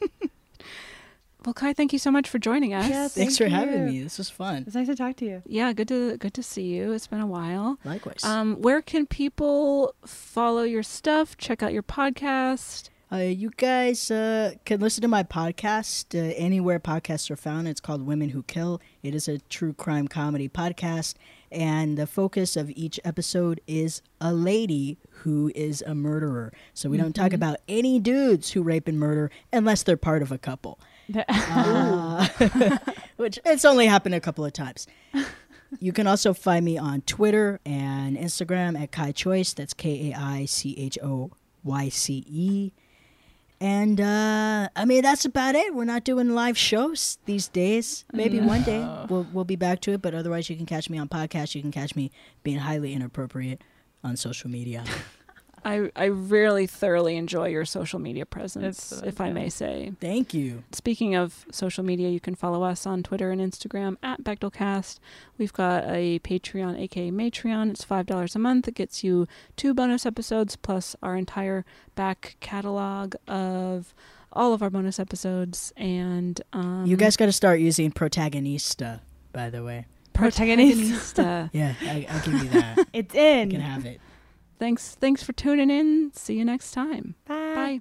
Well, Kai, thank you so much for joining us. Yeah, Thanks Thank for having me. This was fun. It's nice to talk to you. Yeah, good to good to see you. It's been a while. Likewise. Um, where can people follow your stuff? Check out your podcast. Uh, you guys uh, can listen to my podcast uh, anywhere podcasts are found. It's called Women Who Kill. It is a true crime comedy podcast, and the focus of each episode is a lady who is a murderer. So we don't talk Mhm. about any dudes who rape and murder unless they're part of a couple. Uh, which it's only happened a couple of times. You can also find me on Twitter and Instagram at Kai Choyce. That's K A I C H O Y C E. And uh, I mean that's about it. We're not doing live shows these days. Maybe one day we'll we'll be back to it, but otherwise you can catch me on podcasts. You can catch me being highly inappropriate on social media. I I really thoroughly enjoy your social media presence, It's, uh, if I may say. Thank you. Speaking of social media, you can follow us on Twitter and Instagram at Bechdelcast. We've got a Patreon, aka Matreon. It's five dollars a month. It gets you two bonus episodes plus our entire back catalog of all of our bonus episodes. And um, you guys got to start using Protagonista, by the way. Protagonista. Yeah, I, I'll give you that. It's in. You can have it. Thanks, thanks for tuning in. See you next time. Bye. Bye.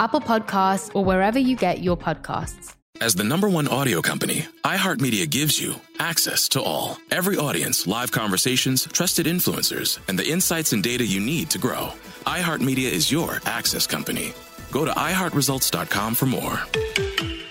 Apple Podcasts, or wherever you get your podcasts. As the number one audio company, iHeartMedia gives you access to all. Every audience, live conversations, trusted influencers, and the insights and data you need to grow. iHeartMedia is your access company. Go to iHeartResults.com for more.